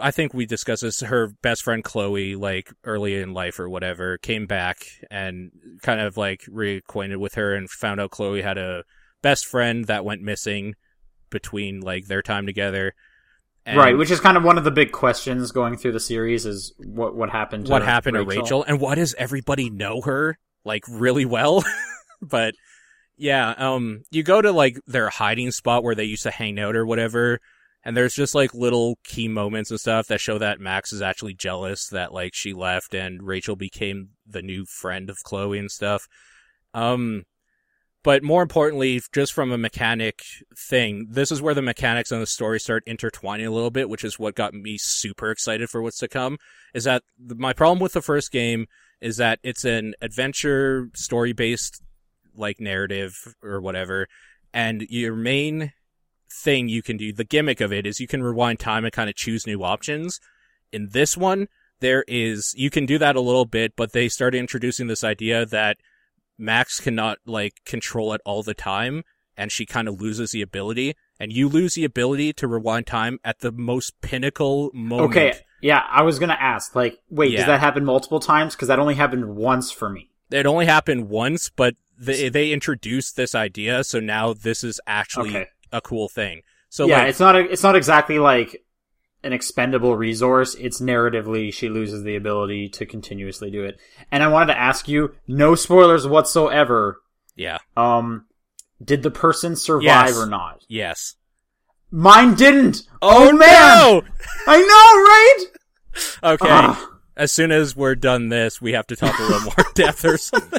i think we discussed this her best friend chloe like early in life or whatever came back and kind of like reacquainted with her and found out chloe had a best friend that went missing between like their time together. And right, which is kind of one of the big questions going through the series is what what happened to what happened to Rachel. And why does everybody know her like really well? <laughs> but yeah, um, you go to like their hiding spot where they used to hang out or whatever, and there's just like little key moments and stuff that show that Max is actually jealous that like she left and Rachel became the new friend of Chloe and stuff. Um, but more importantly, just from a mechanic thing, this is where the mechanics and the story start intertwining a little bit, which is what got me super excited for what's to come. Is that th- my problem with the first game is that it's an adventure story based like narrative or whatever, and your main thing you can do, the gimmick of it is you can rewind time and kind of choose new options. In this one, there is, you can do that a little bit, but they started introducing this idea that Max cannot like control it all the time and she kind of loses the ability and you lose the ability to rewind time at the most pinnacle moment. Okay, yeah, I was gonna ask, like, wait, Yeah. does that happen multiple times? Because that only happened once for me. It only happened once, but they they introduced this idea, so now this is actually Okay. A cool thing. So yeah, like, it's not a, it's not exactly like an expendable resource. It's narratively she loses the ability to continuously do it. And I wanted to ask you, no spoilers whatsoever. yeah, Um, did the person survive Yes. or not? yes. Mine didn't. Oh, man! no! I know, right? Okay. Ugh. As soon as we're done this, we have to talk a little more depth or <laughs> something.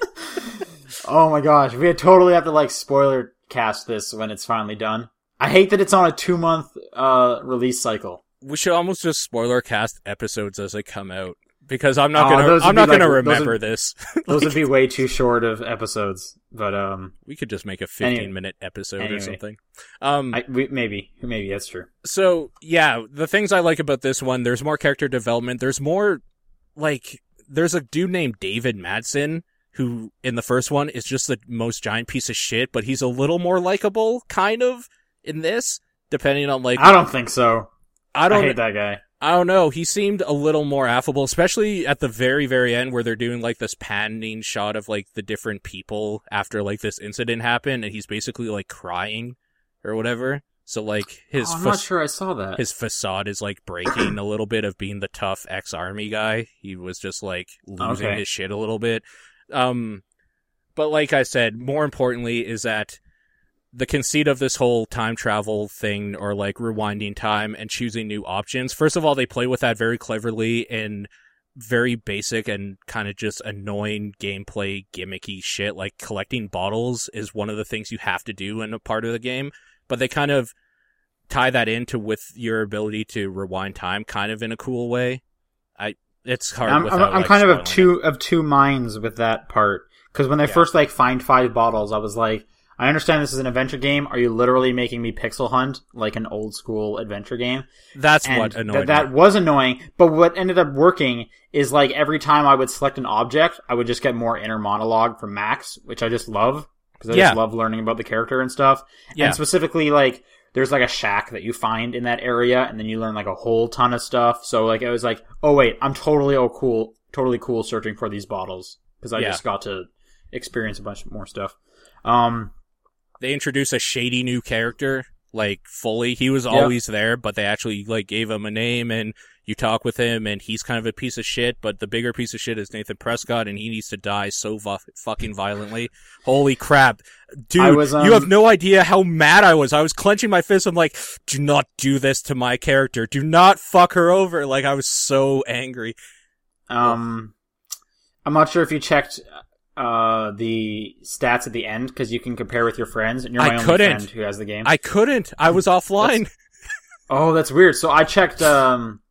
Oh my gosh, we totally have to like spoiler cast this when it's finally done. I hate that it's on a two month uh release cycle. We should almost just spoiler cast episodes as they come out because I'm not gonna would I'm not gonna like- those remember would- this. <laughs> Those would be <laughs> way too short of episodes, but um, we could just make a 15 Anyway. minute episode or something. Um, I, we, maybe maybe that's true. so yeah, the things I like about this one, there's more character development. There's more, like, there's a dude named David Madsen who in the first one is just the most giant piece of shit, but he's a little more likable, kind of, in this, depending on like, I don't think so. I I, don't, hate that guy. I don't know. He seemed a little more affable, especially at the very, very end where they're doing like this panning shot of like the different people after like this incident happened and he's basically like crying or whatever. So like his oh, I'm fa- not sure I saw that. his facade is like breaking a little bit of being the tough ex-army guy. He was just like losing Okay. his shit a little bit. Um, but like I said, more importantly is that the conceit of this whole time travel thing or like rewinding time and choosing new options. First of all, they play with that very cleverly in very basic and kind of just annoying gameplay gimmicky shit. Like collecting bottles is one of the things you have to do in a part of the game, but they kind of tie that into with your ability to rewind time kind of in a cool way. I, it's hard. I'm, I'm, I'm kind of of two of two minds with that part because when they Yeah. first like find five bottles, I was like, I understand this is an adventure game. Are you literally making me pixel hunt like an old school adventure game? That's and what th- that me. was annoying. But what ended up working is like every time I would select an object, I would just get more inner monologue from Max, which I just love because I Yeah. just love learning about the character and stuff. Yeah. And specifically, like there's like a shack that you find in that area, and then you learn like a whole ton of stuff. So like it was like, oh wait, I'm totally oh cool, totally cool searching for these bottles because I Yeah. just got to experience a bunch more stuff. Um, they introduce a shady new character like fully. He was Yeah. always there but they actually like gave him a name and you talk with him and he's kind of a piece of shit but the bigger piece of shit is nathan prescott and he needs to die so fu- fucking violently. Holy crap. Dude was, um, you have no idea how mad i was. I was clenching my fist i'm like do not do this to my character. Do not fuck her over. Like i was so angry. Um, I'm not sure if you checked uh the stats at the end because you can compare with your friends, and you're I my only couldn't. friend who has the game. i couldn't i was offline <laughs> oh, that's weird. So I checked. Um,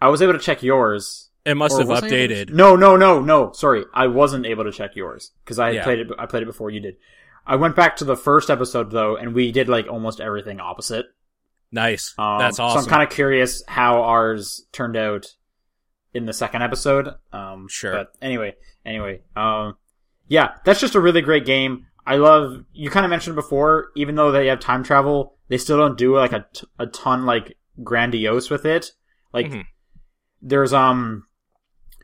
I was able to check yours. it must have was I able to- updated No, no, no, no. Sorry, I wasn't able to check yours because I had Yeah. played it. I played it before you did. I went back to the first episode though, and we did like almost everything opposite. nice Um, that's awesome So I'm kind of curious how ours turned out in the second episode. Um, Sure. But anyway, anyway, um, yeah, that's just a really great game. I love. You kind of mentioned before, even though they have time travel, they still don't do like a, t- a ton like grandiose with it. Like Mhm. there's um.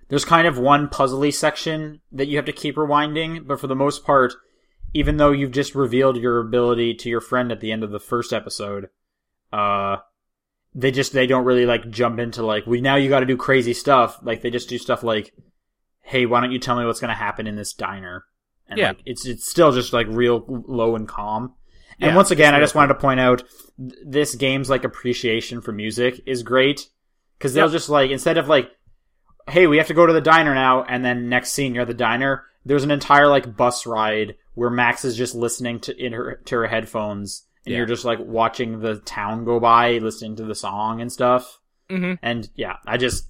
There's kind of one puzzly section that you have to keep rewinding, but for the most part, even though you've just revealed your ability to your friend at the end of the first episode, uh, they just they don't really like jump into like we now you got to do crazy stuff. Like they just do stuff like, hey, why don't you tell me what's gonna happen in this diner? And Yeah. like it's it's still just like real low and calm. And Yeah, once again, I just wanted to point out th- this game's like appreciation for music is great because they'll Yep. just like instead of like, hey, we have to go to the diner now, and then next scene you're at the diner. There's an entire like bus ride where Max is just listening to in her to her headphones, and Yeah. you're just like watching the town go by, listening to the song and stuff. hmm And yeah, I just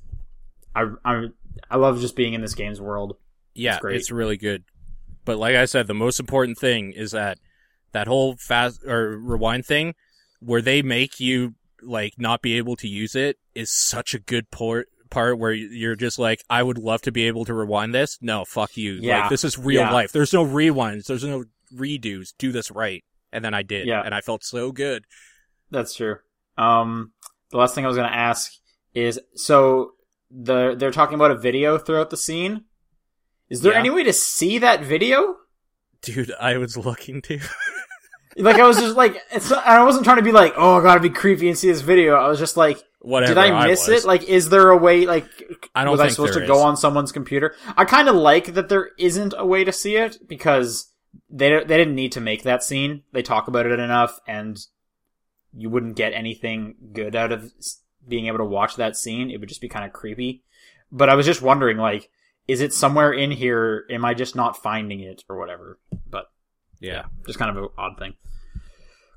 I I I love just being in this game's world. Yeah, great. it's really good. But like I said, the most important thing is that that whole fast or rewind thing where they make you like not be able to use it is such a good port part where you're just like, I would love to be able to rewind this. No, fuck you. Yeah. Like this is real Yeah. life. There's no rewinds. There's no redos. Do this right. And then I did. Yeah. And I felt so good. That's true. Um, the last thing I was gonna ask is so the they're talking about a video throughout the scene. Is there Yeah. any way to see that video? Dude, I was looking to. <laughs> Like I was just like, it's not, I wasn't trying to be like, oh, I gotta be creepy and see this video. I was just like, Whatever. did I miss was. it? Like, is there a way? Like, I don't was I supposed to go on someone's computer? I kind of like that there isn't a way to see it because they they didn't need to make that scene. They talk about it enough, and you wouldn't get anything good out of being able to watch that scene. It would just be kind of creepy. But I was just wondering, like, is it somewhere in here? Am I just not finding it or whatever? But yeah. just kind of an odd thing.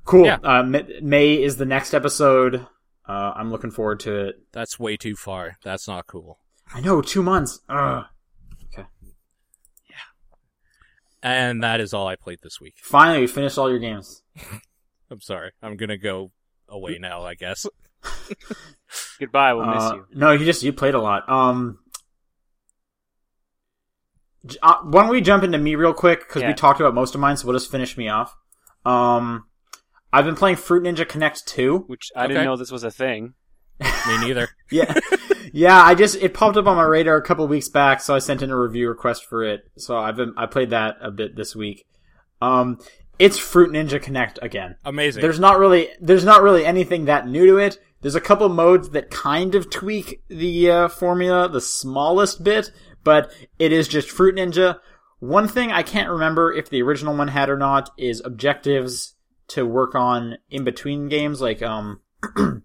Cool. Yeah. Uh, May is the next episode. Uh, I'm looking forward to it. That's way too far. That's not cool. I know, two months. Ugh. Okay. Yeah. And that is all I played this week. Finally, we finished all your games. <laughs> I'm sorry. I'm gonna go away now, I guess. <laughs> Goodbye. We'll miss Uh, you. No, you just you played a lot. Um, uh, why don't we jump into me real quick because Yeah. we talked about most of mine, so we'll just finish me off. Um, I've been playing Fruit Ninja Kinect two. Which I Okay. didn't know this was a thing. Me neither. <laughs> Yeah, yeah. I just it popped up on my radar a couple weeks back, so I sent in a review request for it. So I've been I played that a bit this week. Um, it's Fruit Ninja Kinect again. Amazing. There's not really there's not really anything that new to it. There's a couple modes that kind of tweak the uh, formula the smallest bit, but it is just Fruit Ninja. One thing I can't remember if the original one had or not is objectives to work on in between games. Like, um, <clears throat>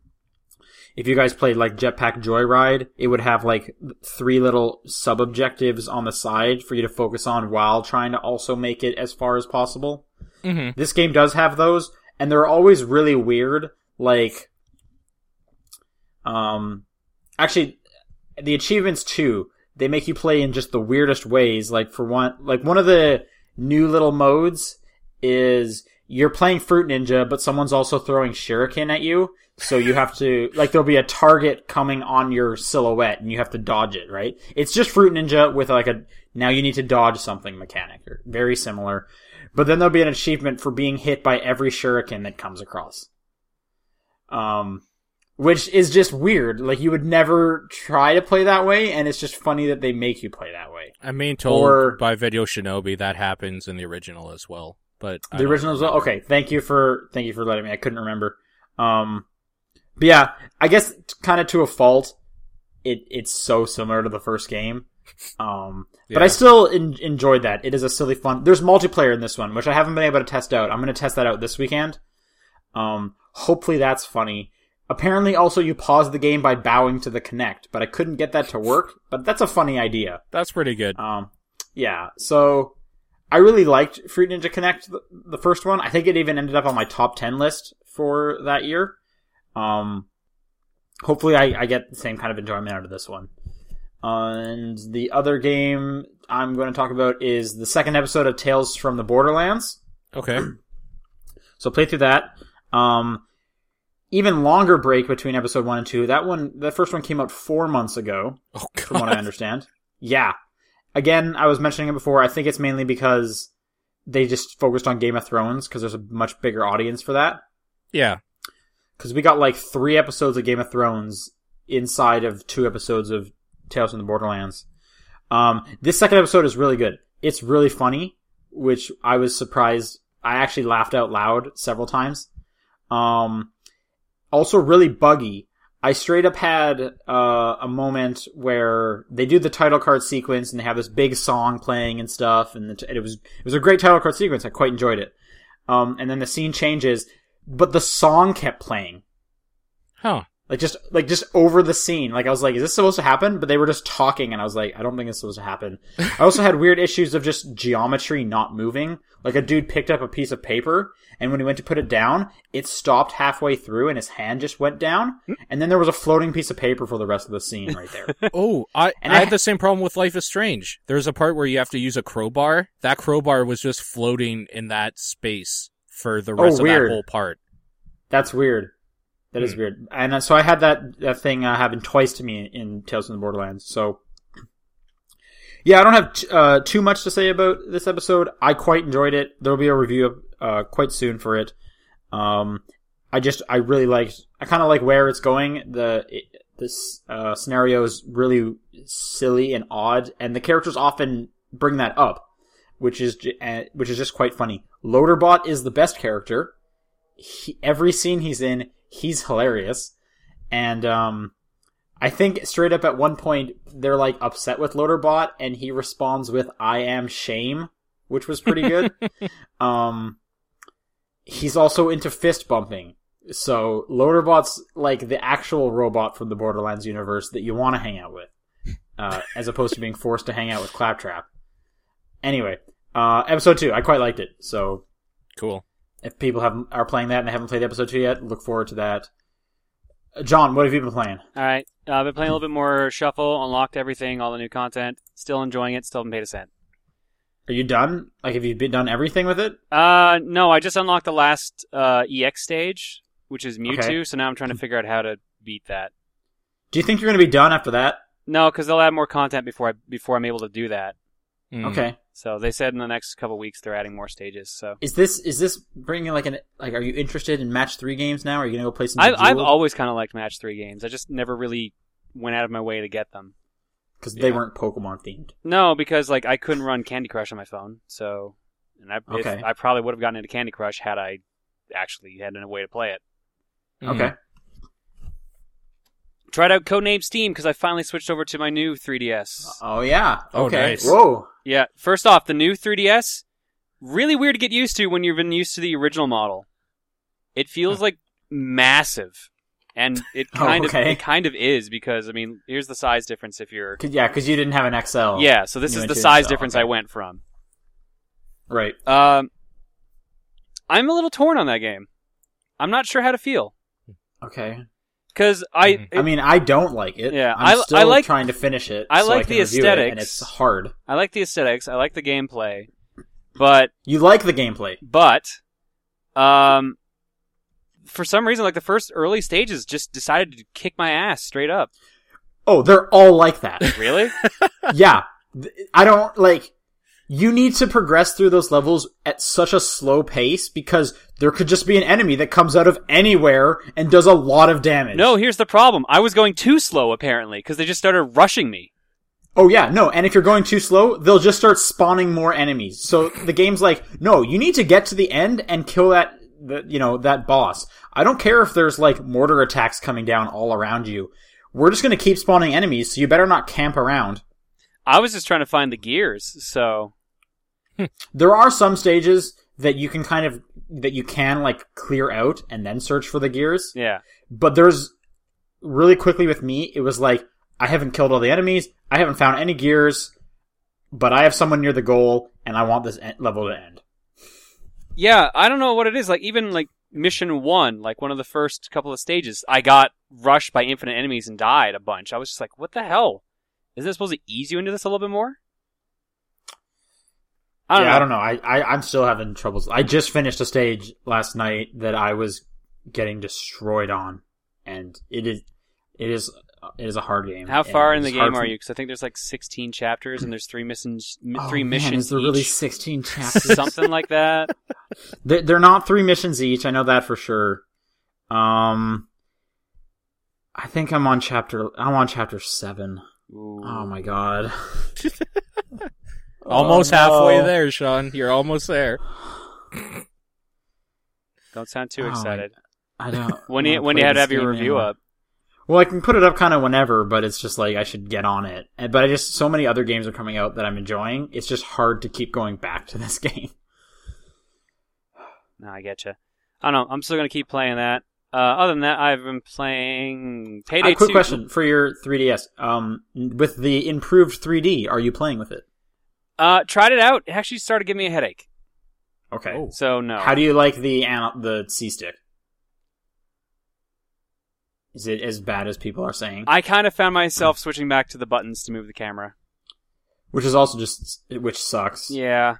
if you guys played like Jetpack Joyride, it would have like three little sub objectives on the side for you to focus on while trying to also make it as far as possible. Mhm. This game does have those, and they're always really weird. Like, um, actually, the achievements too. They make you play in just the weirdest ways. Like for one, like one of the new little modes is you're playing Fruit Ninja, but someone's also throwing shuriken at you. So you have to, <laughs> like, there'll be a target coming on your silhouette and you have to dodge it, right? It's just Fruit Ninja with like a, now you need to dodge something mechanic. Or very similar. But then there'll be an achievement for being hit by every shuriken that comes across. Um, which is just weird. Like you would never try to play that way, and it's just funny that they make you play that way. I'm being told Or- by Video Shinobi that happens in the original as well. But The original as well. Okay, thank you for thank you for letting me. I couldn't remember. Um, but yeah, I guess kind of to a fault, it it's so similar to the first game. Um, <laughs> but I still en- enjoyed that. It is a silly fun. There's multiplayer in this one, which I haven't been able to test out. I'm going to test that out this weekend. Um, hopefully that's funny. Apparently, also you pause the game by bowing to the Kinect, but I couldn't get that to work. But that's a funny idea. That's pretty good. Um, yeah. So I really liked Fruit Ninja Kinect, the, the first one. I think it even ended up on my top ten list for that year. Um, hopefully, I, I get the same kind of enjoyment out of this one. and the other game I'm going to talk about is the second episode of Tales from the Borderlands. Okay. So play through that. Um, even longer break between episode one and two. That one, that first one came out four months ago Oh from what I understand. Yeah. Again, I was mentioning it before. I think it's mainly because they just focused on Game of Thrones because there's a much bigger audience for that. Yeah. Because we got like three episodes of Game of Thrones inside of two episodes of Tales from the Borderlands. Um, this second episode is really good. It's really funny, which I was surprised. I actually laughed out loud several times. Um, also really buggy. I straight up had uh, a moment where they do the title card sequence and they have this big song playing and stuff, and it it was it was a great title card sequence. I quite enjoyed it. Um, and then the scene changes, but the song kept playing Huh. Like just like just over the scene. Like I was like, is this supposed to happen? But they were just talking, and I was like, I don't think it's supposed to happen. I also had weird issues of just geometry not moving. Like a dude picked up a piece of paper, and when he went to put it down, it stopped halfway through, and his hand just went down. And then there was a floating piece of paper for the rest of the scene right there. <laughs> Oh, I And I I- had the same problem with Life is Strange. There's a part where you have to use a crowbar. That crowbar was just floating in that space for the Oh, rest of weird. that whole part. That's weird. That is Hmm. weird. And uh, so I had that that thing uh, happen twice to me in Tales from the Borderlands. So yeah, I don't have t- uh, too much to say about this episode. I quite enjoyed it. There will be a review uh, quite soon for it. Um, I just I really liked. I kind of like where it's going. The it, this uh, scenario is really silly and odd, and the characters often bring that up, which is uh, which is just quite funny. Loaderbot is the best character he, every scene he's in, he's hilarious. And um, I think straight up at one point they're like upset with Loaderbot, and he responds with "I am shame," which was pretty good. <laughs> um, he's also into fist bumping. So Loaderbot's like the actual robot from the Borderlands universe that you want to hang out with, uh, as opposed to being forced to hang out with Claptrap. Anyway, uh, episode two, I quite liked it. So Cool. If people have are playing that and they haven't played episode two yet, look forward to that. Uh, John, what have you been playing? All right, uh, I've been playing a little bit more Shuffle, unlocked everything, all the new content. Still enjoying it. Still haven't paid a cent. Are you done? Like, have you been done everything with it? Uh, no, I just unlocked the last uh, EX stage, which is Mewtwo. Okay. So now I'm trying to figure out how to beat that. Do you think you're going to be done after that? No, because they'll add more content before I before I'm able to do that. Mm. Okay. So they said in the next couple weeks they're adding more stages. So Is this is this bringing like an like? Are you interested in match three games now? Are you going to go play some? I've I've always kind of liked match three games. I just never really went out of my way to get them. because they weren't Pokemon themed. No, because like I couldn't run Candy Crush on my phone, so and I if- Okay. I probably would have gotten into Candy Crush had I actually had a way to play it. Mhm. Okay. Tried out Codename Steam because I finally switched over to my new 3DS. Oh yeah. Oh, Okay. nice. Whoa. Yeah, first off, the new 3DS, really weird to get used to when you've been used to the original model. It feels like massive. And it <laughs> Oh, kind of it kind of is because I mean, here's the size difference if you're 'Cause- yeah, because you didn't have an XL. Yeah, so this is the size XL, difference okay. I went from. Right. Um I'm a little torn on that game. I'm not sure how to feel Okay. Cuz I Mhm. I mean, I don't like it. Yeah, I'm I- still I like- trying to finish it. I so like can the review it, and aesthetics. it's hard. I like the aesthetics, I like the gameplay, but You like the gameplay. but um for some reason like the first early stages just decided to kick my ass straight up. Oh, they're all like that. Really? <laughs> yeah. I don't like you need to progress through those levels at such a slow pace because there could just be an enemy that comes out of anywhere and does a lot of damage. no, here's the problem. I was going too slow apparently cuz they just started rushing me. Oh yeah, no, and if you're going too slow, they'll just start spawning more enemies. So the game's like, no, you need to get to the end and kill that, the, you know, that boss. I don't care if there's like mortar attacks coming down all around you. We're just gonna keep spawning enemies, so you better not camp around. I was just trying to find the gears, so <laughs> There are some stages that you can kind of, that you can like clear out and then search for the gears. yeah. But there's, really quickly with me, it was like, I haven't killed all the enemies, I haven't found any gears, but I have someone near the goal, and I want this level to end. Yeah, I don't know what it is. Like even like mission one, like one of the first couple of stages, I got rushed by infinite enemies and died a bunch. I was just like, what the hell? Isn't it supposed to ease you into this a little bit more? I don't yeah, know. I don't know. I, I I'm still having troubles. I just finished a stage last night that I was getting destroyed on, and it is it is it is a hard game. How far in the game are you? Because I think there's like 16 chapters and there's three missions, Oh, three man, missions Is there really 16 <laughs> chapters? Something like that. <laughs> they're, they're not three missions each. I know that for sure. Um, I think I'm on chapter. I'm on chapter seven. Ooh. Oh my god. <laughs> Almost Oh, no. halfway there, Sean. You're almost there. Don't sound too Oh, excited. I don't. <laughs> when you when you had to have your review anymore. up. Well, I can put it up kind of whenever, but it's just like I should get on it. And- But I just so many other games are coming out that I'm enjoying. It's just hard to keep going back to this <laughs> game. No, I get you. I don't know. I'm still gonna keep playing that. Uh, other than that, I've been playing Payday A quick 2. question for your 3DS. Um, with the improved 3D, are you playing with it? Uh, tried it out. It actually started giving me a headache. Okay. Oh. So no. How do you like the ana- the C stick? Is it as bad as people are saying? I kind of found myself switching back to the buttons to move the camera. Which is also just which sucks. Yeah.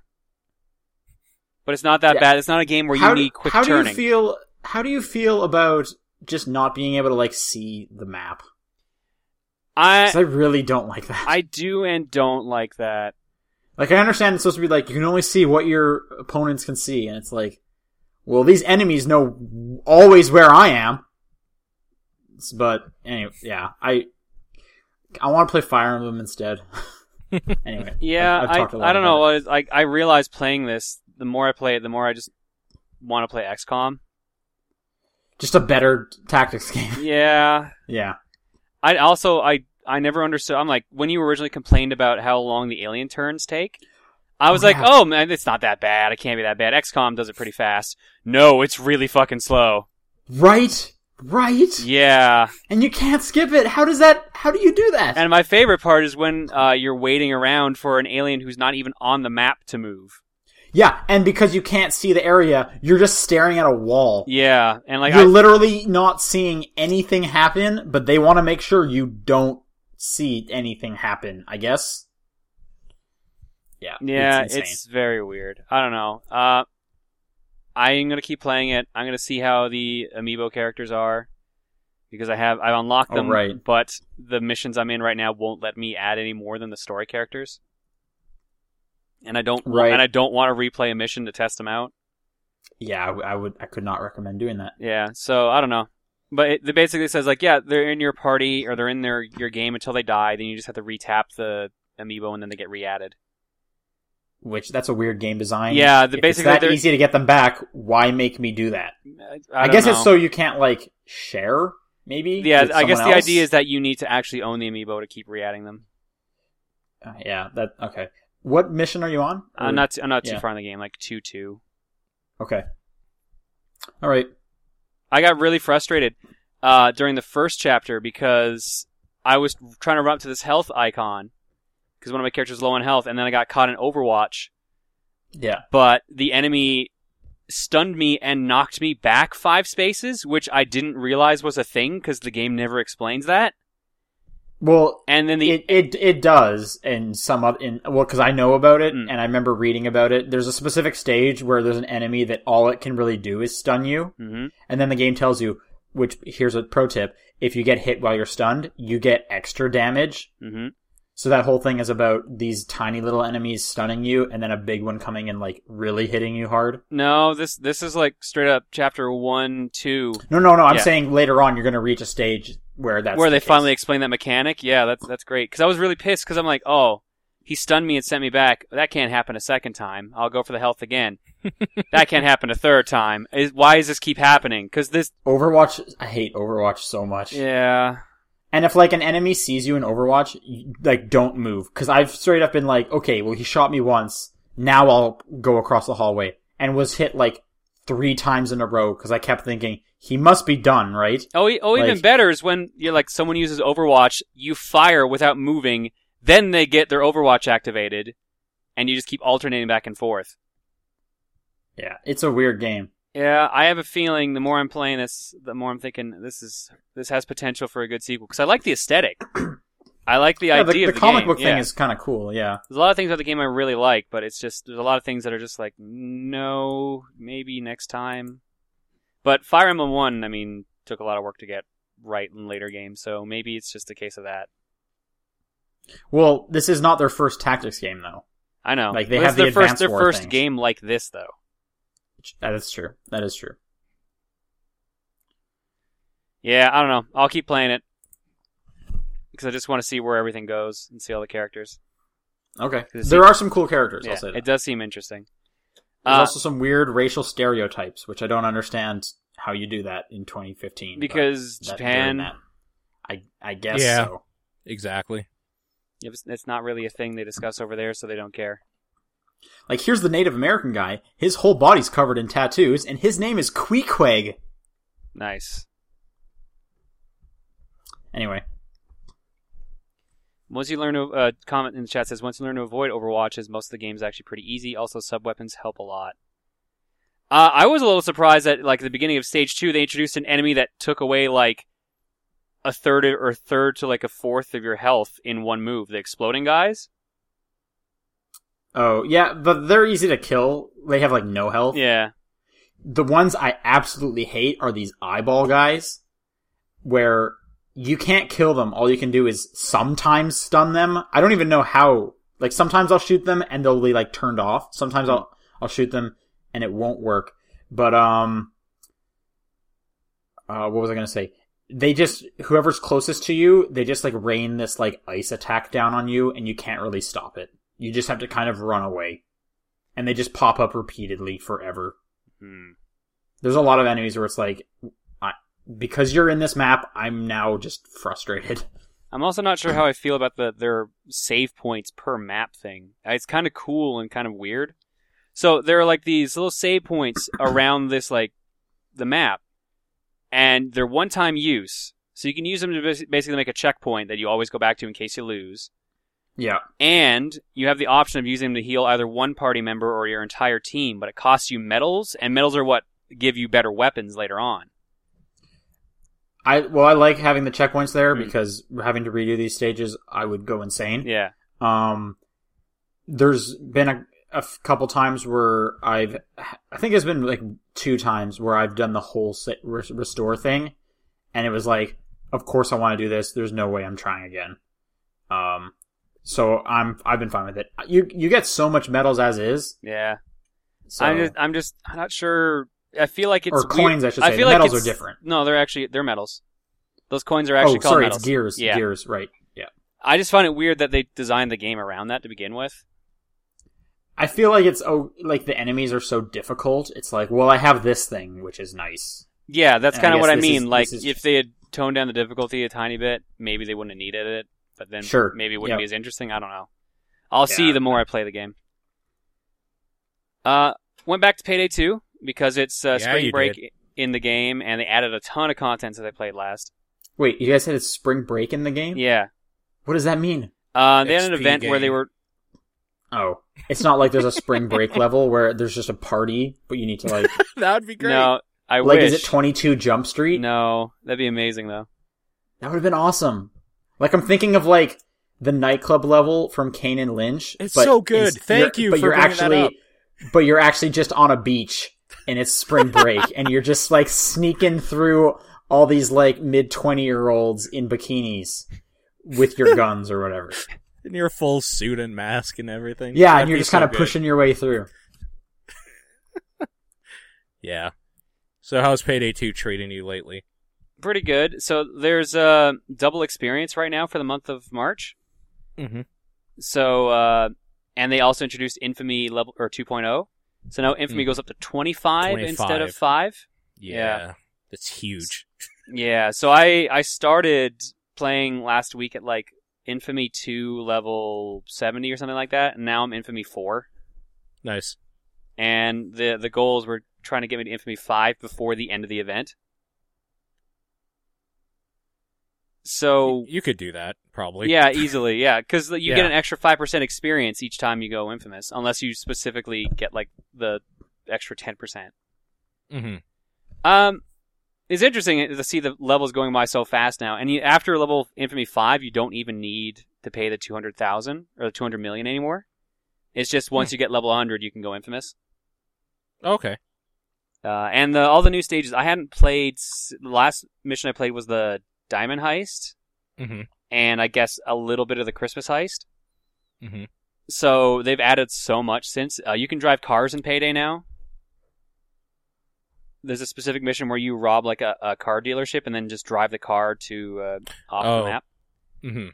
But it's not that Yeah. bad. It's not a game where you how do, need quick how do you feel? How do you feel about just not being able to like see the map? I I really don't like that. I do and don't like that. Like I understand it's supposed to be like you can only see what your opponents can see, and it's like, well, these enemies know always where I am. But anyway, yeah, I I want to play Fire Emblem instead. <laughs> anyway, Yeah, I've, I've I talked a lot I don't about know. it. It's Like I realize playing this, the more I play it, the more I just want to play XCOM. Just a better tactics game. Yeah. <laughs> yeah, I also I I never understood. I'm like when you originally complained about how long the alien turns take. I was Oh, like, yeah. oh man, it's not that bad. It can't be that bad. XCOM does it pretty fast. No, it's really fucking slow. right, right. Yeah. And you can't skip it. How does that? How do you do that? And my favorite part is when uh, you're waiting around for an alien who's not even on the map to move. yeah, and because you can't see the area, you're just staring at a wall. Yeah, and like you're I, literally not seeing anything happen, but they want to make sure you don't see anything happen. I guess. Yeah. yeah, it's, it's, very weird. I don't know. Uh, I'm gonna keep playing it. I'm gonna see how the amiibo characters are because I have I've unlocked Oh, them, right. but the missions I'm in right now won't let me add any more than the story characters. And I don't Right. and I don't want to replay a mission to test them out. yeah. I, w- I would. I could not recommend doing that. Yeah, so I don't know. But it, it basically says like, yeah, they're in your party or they're in their your game until they die. Then you just have to retap the amiibo and then they get re-added. which that's a weird game design. Yeah, the- If basically it's that easy to get them back. Why make me do that? I, I, guess know. it's so you can't like share. Maybe. Yeah, I guess the idea is that you need to actually own the amiibo to keep re-adding them. Uh, yeah. That okay. What mission are you on? Or- I'm not. I'm not too yeah. far in the game. Like two two. Okay. All right. I got really frustrated uh, during the first chapter because I was trying to run up to this health icon because one of my characters was low on health, and then I got caught in Overwatch. Yeah. But the enemy stunned me and knocked me back five spaces, which I didn't realize was a thing because the game never explains that. Well, And then the it it it does in some other in well because I know about it Mm. and I remember reading about it. There's a specific stage where there's an enemy that all it can really do is stun you, Mhm. and then the game tells you. Which here's a pro tip: if you get hit while you're stunned, you get extra damage. Mhm. So that whole thing is about these tiny little enemies stunning you, and then a big one coming and like really hitting you hard. no, this this is like straight up chapter one two No, no, no. I'm Yeah. saying later on you're going to reach a stage where that's where the they case. finally explain that mechanic. Yeah, that's that's great. Because I was really pissed because I'm like, oh, he stunned me and sent me back. That can't happen a second time. I'll go for the health again. <laughs> that can't happen a third time. Is, why does this keep happening? Because this, Overwatch. I hate Overwatch so much. yeah, And if like an enemy sees you in Overwatch, you, like don't move. Cause I've straight up been like, okay, well he shot me once. Now I'll go across the hallway and was hit like three times in a row because I kept thinking he must be done, right? Oh, oh, even better is when you're like someone uses Overwatch, you fire without moving, then they get their Overwatch activated, and you just keep alternating back and forth. Yeah, it's a weird game. Yeah, I have a feeling the more I'm playing this, the more I'm thinking this is this has potential for a good sequel because I like the aesthetic. <clears throat> I like the yeah, idea the, of the the comic game. book yeah. thing is kind of cool. Yeah, There's a lot of things about the game I really like, but it's just there's a lot of things that are just like no, maybe next time. But Fire Emblem One, I mean, took a lot of work to get right in later games, so maybe it's just a case of that. Well, this is not their first tactics game though. I know. Like, they But have the their first their first things. game like this though. That is true. That is true. Yeah, I don't know. I'll keep playing it because I just want to see where everything goes and see all the characters. Okay, there it- are some cool characters. Yeah, I'll say that. it does seem interesting. There's Uh, also some weird racial stereotypes, which I don't understand how you do that in 2015. because that- Japan, that, I I guess Yeah. so. Exactly. it's it's not really a thing they discuss over there, so they don't care. Like here's the Native American guy. His whole body's covered in tattoos, and his name is Queequeg. Nice. Anyway, Once you learn to uh, comment in the chat says once you learn to avoid Overwatches, most of the game is actually pretty easy. Also, sub weapons help a lot. Uh, I was a little surprised that like at the beginning of stage two, they introduced an enemy that took away like a third or a third to like a fourth of your health in one move. The exploding guys. oh yeah, but they're easy to kill. They have like no health. Yeah. The ones I absolutely hate are these eyeball guys, where you can't kill them. All you can do is sometimes stun them. I don't even know how. Like sometimes I'll shoot them and they'll be like turned off. Sometimes I'll I'll shoot them and it won't work. But um, uh, what was I gonna say? They just whoever's closest to you, they just like rain this like ice attack down on you, and you can't really stop it. You just have to kind of run away, and they just pop up repeatedly forever. Hmm. There's a lot of enemies where it's like, because you're in this map, I'm now just frustrated. <laughs> I'm also not sure how I feel about the their save points per map thing. Uh, it's kind of cool and kind of weird. So there are like these little save points <coughs> around this like the map, and they're one time use. So you can use them to basically make a checkpoint that you always go back to in case you lose. Yeah. And you have the option of using them to heal either one party member or your entire team, but it costs you medals, and medals are what give you better weapons later on. I well, I like having the checkpoints there Hmm. because having to redo these stages, I would go insane. Yeah. Um, there's been a, a couple times where I've, I think it's been like two times where I've done the whole restore thing, and it was like, of course I want to do this. There's no way I'm trying again. Um, so I'm I've been fine with it. You you get so much medals as is. Yeah. So I'm just, I'm just, I'm not sure. I feel like it's or weird- coins, I should I feel the like medals are different. No, they're actually they're medals. Those coins are actually oh, called sorry, medals. it's gears. Yeah. Gears, right? Yeah. I just find it weird that they designed the game around that to begin with. I feel like it's oh, like the enemies are so difficult. It's like, well, I have this thing, which is nice. Yeah, that's kind of what I mean. is- like, is- if they had toned down the difficulty a tiny bit, maybe they wouldn't have needed it. But then Sure, maybe it wouldn't yeah. be as interesting. I don't know. I'll see the more I play the game. Uh, went back to Payday 2 because it's uh, Yeah, spring you break in the game, and they added a ton of content since I played last. Wait, you guys said it's spring break in the game? Yeah. What does that mean? Uh, they had an XP event where they were. Oh, it's not like there's a spring break <laughs> level where there's just a party, but you need to like, <laughs> that would be great. No, I like, wish. is it 22 Jump Street? No, that'd be amazing though. That would have been awesome. Like I'm thinking of like the nightclub level from Kane and Lynch. It's but so good. Thank you're- But for you're bringing that actually, up. but you're actually just on a beach and it's spring break and you're just like sneaking through all these like mid 20 year olds in bikinis with your guns or whatever. in your full suit and mask and everything. Yeah, That'd and you're just so kind of good. pushing your way through. <laughs> Yeah. So how's Payday 2 treating you lately? Pretty good. So there's a double experience right now for the month of March. Mm-hmm. So uh, and they also introduced Infamy level or 2.0. So now Infamy Mm. goes up to 25, instead of 5. Yeah. Yeah. It's huge. Yeah, so I I started playing last week at like Infamy 2 level 70 or something like that, and now I'm Infamy 4. Nice. And the the goals were trying to get me to Infamy 5 before the end of the event. So You could do that, probably. yeah, easily, yeah, because you Yeah. get an extra five percent experience each time you go Infamous, unless you specifically get like the extra ten percent. Mm-hmm. Um, it's interesting to see the levels going by so fast now. And you, after level Infamy five, you don't even need to pay the two hundred thousand or the two hundred million anymore. It's just once you get level hundred, you can go Infamous. Okay. Uh, and the, all the new stages, I hadn't played. The last mission I played was the Diamond Heist, Mm-hmm. and I guess a little bit of the Christmas Heist. Mm-hmm. So they've added so much since. Uh, you can drive cars in Payday now. There's a specific mission where you rob like a, a car dealership and then just drive the car to uh, off Oh. the map. Mm-hmm.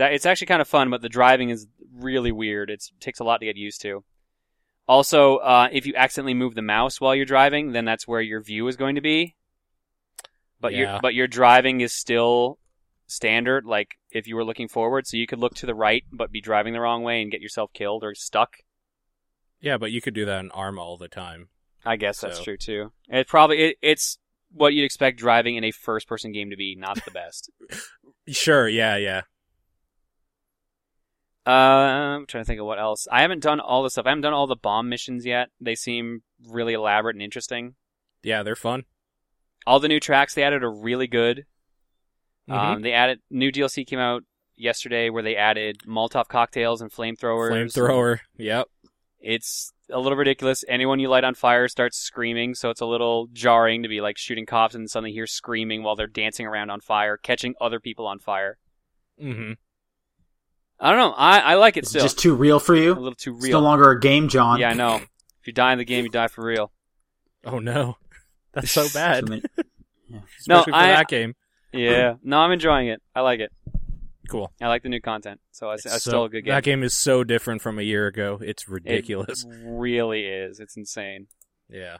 It's actually kind of fun, but the driving is really weird. It's, it takes a lot to get used to. Also, uh, if you accidentally move the mouse while you're driving, then that's where your view is going to be. But Yeah. your but your driving is still standard. Like if you were looking forward, so you could look to the right but be driving the wrong way and get yourself killed or stuck. Yeah, but you could do that in ARMA all the time. I guess that's true too. It probably it, it's what you'd expect driving in a first-person game to be, not the best. <laughs> Sure. Yeah. Yeah. uh, I'm trying to think of what else. I haven't done all the stuff. I haven't done all the bomb missions yet. They seem really elaborate and interesting. Yeah. They're fun. All the new tracks they added are really good. Mhm. Um, they added new DLC came out yesterday where they added Molotov cocktails and flamethrowers. Flamethrower. Yep. It's a little ridiculous. Anyone you light on fire starts screaming, so it's a little jarring to be like shooting cops and suddenly hear screaming while they're dancing around on fire, catching other people on fire. Mm-hmm. I don't know. I, I like it It's still. just too real for you. a little too It's no longer a game, John. Yeah, I know. If you die in the game, you die for real. Oh no. That's so <laughs> bad. Then- <laughs> No, Especially for I- that game. Yeah. No, I'm enjoying it. I like it. Cool. I like the new content. So it's, it's So- still a good game. That game is so different from a year ago. It's ridiculous. It really is. It's insane. Yeah.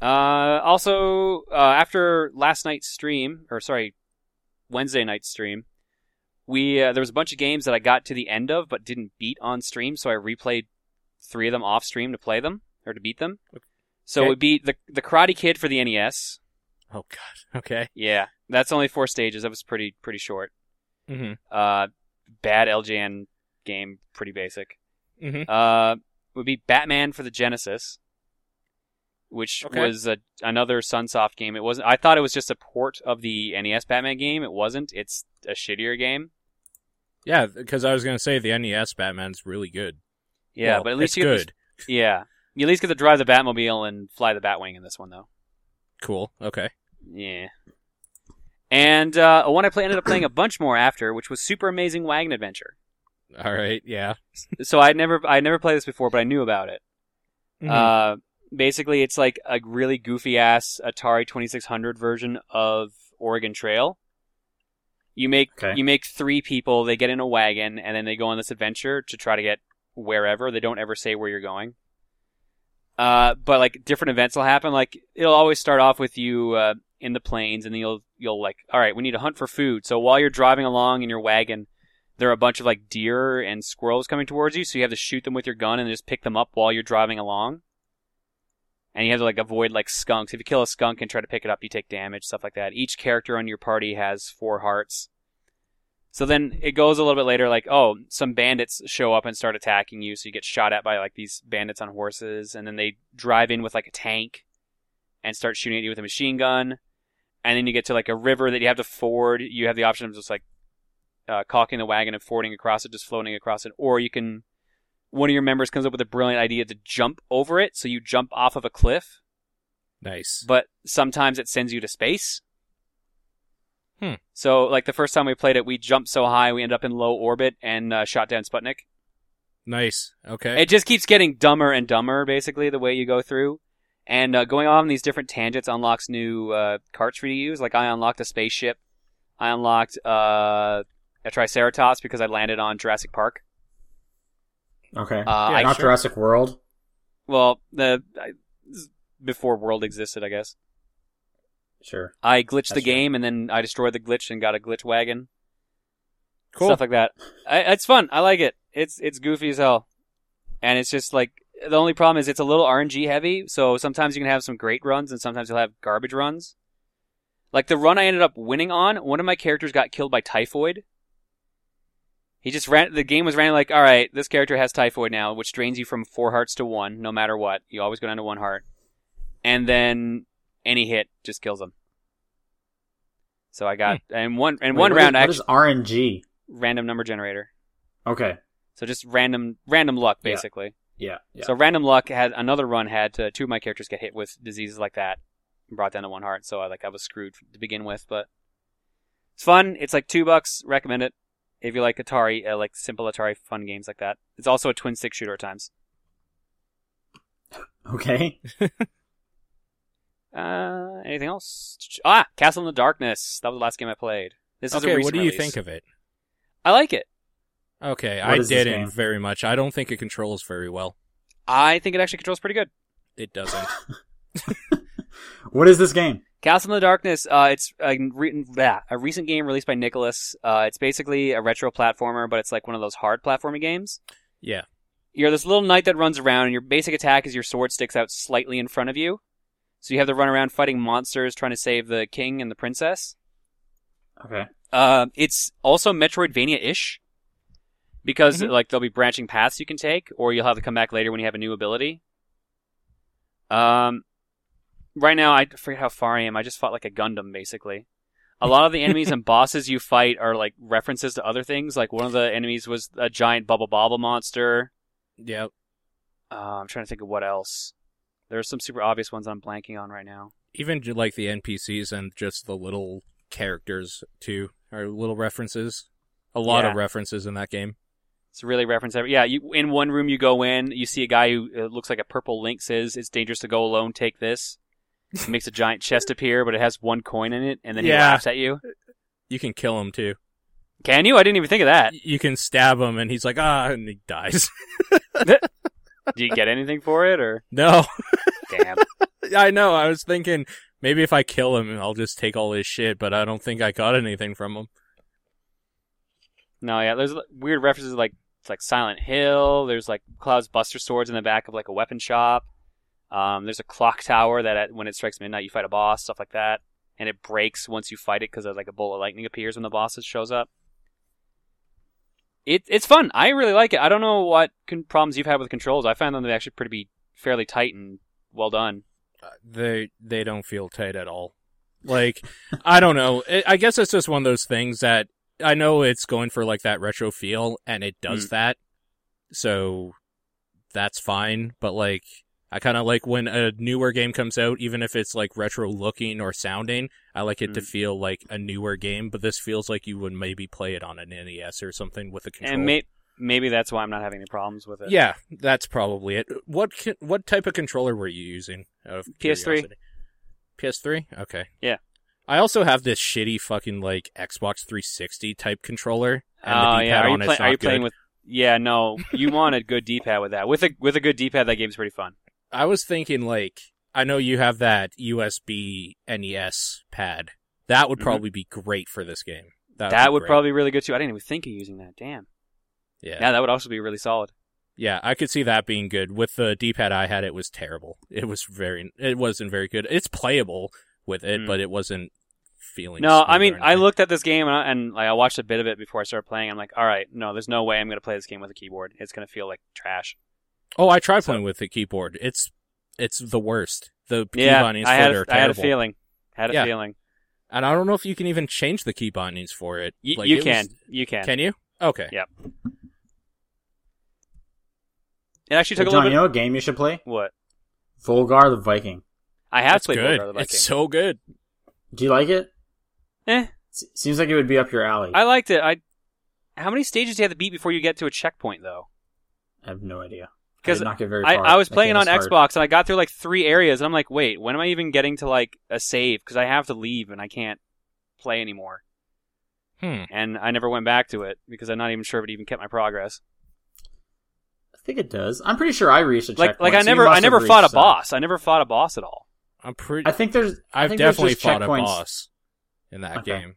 Uh, also, uh, after last night's stream, or sorry, Wednesday night's stream, we uh, there was a bunch of games that I got to the end of but didn't beat on stream, so I replayed three of them off stream to play them or to beat them. So okay. it would be the the Karate Kid for the NES. Oh god. <laughs> Okay. Yeah, that's only four stages. That was pretty pretty short. Mm-hmm. Uh, bad LJN game, pretty basic. Mm-hmm. Uh, would be Batman for the Genesis, which Okay. was a, another Sunsoft game. It wasn't. I thought it was just a port of the NES Batman game. It wasn't. It's a shittier game. Yeah, because I was gonna say the NES Batman's really good. Yeah, Well, but at least it's you good. Yeah, you at least get to drive the Batmobile and fly the Batwing in this one, though. Cool. Okay. Yeah. And uh, one I play, ended up playing a bunch more after, which was Super Amazing Wagon Adventure. All right. Yeah. So I never, I never played this before, but I knew about it. Mhm. Uh, basically, it's like a really goofy ass Atari 2600 version of Oregon Trail. You make Okay. you make three people. They get in a wagon, and then they go on this adventure to try to get wherever. They don't ever say where you're going. Uh, but like different events will happen. Like it'll always start off with you uh, in the plains, and then you'll you'll like, all right, we need to hunt for food. So while you're driving along in your wagon, there are a bunch of like deer and squirrels coming towards you. So you have to shoot them with your gun and just pick them up while you're driving along. And you have to like avoid like skunks. If you kill a skunk and try to pick it up, you take damage, stuff like that. Each character on your party has four hearts. So then it goes a little bit later, like, oh, some bandits show up and start attacking you, so you get shot at by like these bandits on horses, and then they drive in with like a tank and start shooting at you with a machine gun. And then you get to like a river that you have to ford. You have the option of just like uh, caulking the wagon and fording across it, just floating across it, or you can. One of your members comes up with a brilliant idea to jump over it, so you jump off of a cliff, Nice. but sometimes it sends you to space. Hmm. So, like the first time we played it, we jumped so high we ended up in low orbit and uh, shot down Sputnik. Nice. Okay. It just keeps getting dumber and dumber, basically, the way you go through. And uh, going on these different tangents unlocks new uh, carts for you to use. Like I unlocked a spaceship. I unlocked uh, a Triceratops because I landed on Jurassic Park. Okay. Uh, I, Not sure. Jurassic World. well, the I, before World existed, I guess. Sure. I glitched the That's right. game and then I destroyed the glitch and got a glitch wagon. cool. Stuff like that. I, it's fun. I like it. It's it's goofy as hell, and it's just like the only problem is it's a little RNG heavy. So sometimes you can have some great runs and sometimes you'll have garbage runs. Like the run I ended up winning on, one of my characters got killed by typhoid. He just ran. The game was ran like, all right, this character has typhoid now, which drains you from four hearts to one, no matter what. You always go down to one heart, and then any hit just kills him. So I got and one and Wait, one what round is, I what is RNG? random number generator. Okay. So just random random luck Yeah. basically. Yeah. Yeah. So random luck had another run had to, two of my characters get hit with diseases like that, and brought down to one heart. So I like I was screwed to begin with, but it's fun. It's like two bucks. Recommend it if you like Atari, uh, like simple Atari fun games like that. It's also a twin stick shooter at times. <laughs> okay. <laughs> Uh, anything else? Ah, Castle in the Darkness. That was the last game I played. This is a okay. recent What do you release. think of it? I like it. Okay, What I didn't very much. I don't think it controls very well. I think it actually controls pretty good. It doesn't. <laughs> <laughs> What is this game? Castle in the Darkness. Uh, it's a, re- yeah, a recent game released by Nicalis. Uh, it's basically a retro platformer, but it's like one of those hard platforming games. yeah. You're this little knight that runs around, and your basic attack is your sword sticks out slightly in front of you. So you have to run around fighting monsters, trying to save the king and the princess. Okay. Uh, it's also Metroidvania-ish because Mhm. like there'll be branching paths you can take, or you'll have to come back later when you have a new ability. Um, right now I forget how far I am. I just fought like a Gundam basically. A lot of the enemies and <laughs> bosses you fight are like references to other things. Like one of the enemies was a giant bubble bobble monster. Yep. Uh, I'm trying to think of what else. There are some super obvious ones I'm blanking on right now. Even like the NPCs and just the little characters too are little references. A lot Yeah. of references in that game. It's really reference every. Yeah, you in one room you go in, you see a guy who uh, looks like a purple link says it's dangerous to go alone. Take this. Makes a giant <laughs> chest appear, but it has one coin in it, and then he laughs at you. You can kill him too. Can you? I didn't even think of that. You can stab him and he's like ah and he dies. <laughs> <laughs> Do you get anything for it, or <laughs> no. damn? <laughs> I know. I was thinking maybe if I kill him I'll just take all his shit, but I don't think I got anything from him. No, yeah. There's weird references like it's like Silent Hill. There's like Cloud's Buster swords in the back of like a weapon shop. Um, there's a clock tower that at, when it strikes midnight you fight a boss, stuff like that, and it breaks once you fight it because like a bolt of lightning appears when the boss shows up. It it's fun. I really like it. I don't know what con- problems you've had with controls. I found them to actually pretty be fairly tight and well done. Uh, They they don't feel tight at all. Like I don't know. <laughs> I I guess it's just one of those things that I know it's going for like that retro feel and it does Mm. that. So that's fine, but like I kind of like when a newer game comes out even if it's like retro looking or sounding, I like it to Mm. feel like a newer game, but this feels like you would maybe play it on an NES or something with a controller. And may- maybe that's why I'm not having any problems with it. Yeah, that's probably it. What ki- what type of controller were you using? Out of PS3. curiosity? PS3. Okay. Yeah. I also have this shitty fucking like Xbox 360 type controller. Oh yeah. Are you, play- are you playing with? Yeah, no, you want a good D-pad with that. With a with a good D-pad, that game's pretty fun. I was thinking like I know you have that USB NES pad. That would Mhm. probably be great for this game. That, That be would probably be really good too. I didn't even think of using that. Damn. yeah. Yeah, that would also be really solid. Yeah, I could see that being good. With the D-pad I had, it was terrible. It was very, it wasn't very good. It's playable with it, Mm. but it wasn't feeling. No, I mean, I looked at this game and, I, and like I watched a bit of it before I started playing. I'm like, all right, no, there's no way I'm going to play this game with a keyboard. It's going to feel like trash. Oh, I tried So- playing with the keyboard. It's, it's the worst. The key yeah, bindings I for had, it are a, I had a terrible. feeling. Had a Yeah. feeling. And I don't know if you can even change the key bindings for it. Y- Like, you it can, was- you can. Can you? Okay. Yep. It actually Hey, took a John, little you know a game you should play? What? Volgarr the Viking. I have That's played good. Volgarr the Viking. It's so good. Do you like it? Eh, S- seems like it would be up your alley. I liked it. I. How many stages do you have to beat before you get to a checkpoint, though? I have no idea. I Because did not get very I, far. I was That playing on is hard. Xbox and I got through like three areas and I'm like, wait, when am I even getting to like a save? Because I have to leave and I can't play anymore. Hmm. And I never went back to it because I'm not even sure if it even kept my progress. I think it does. I'm pretty sure I reached a Like, checkpoint. like I never, must I never fought a some. boss. I never fought a boss at all. I'm pretty. I think there's. I I've think definitely just fought a boss in that Okay. game.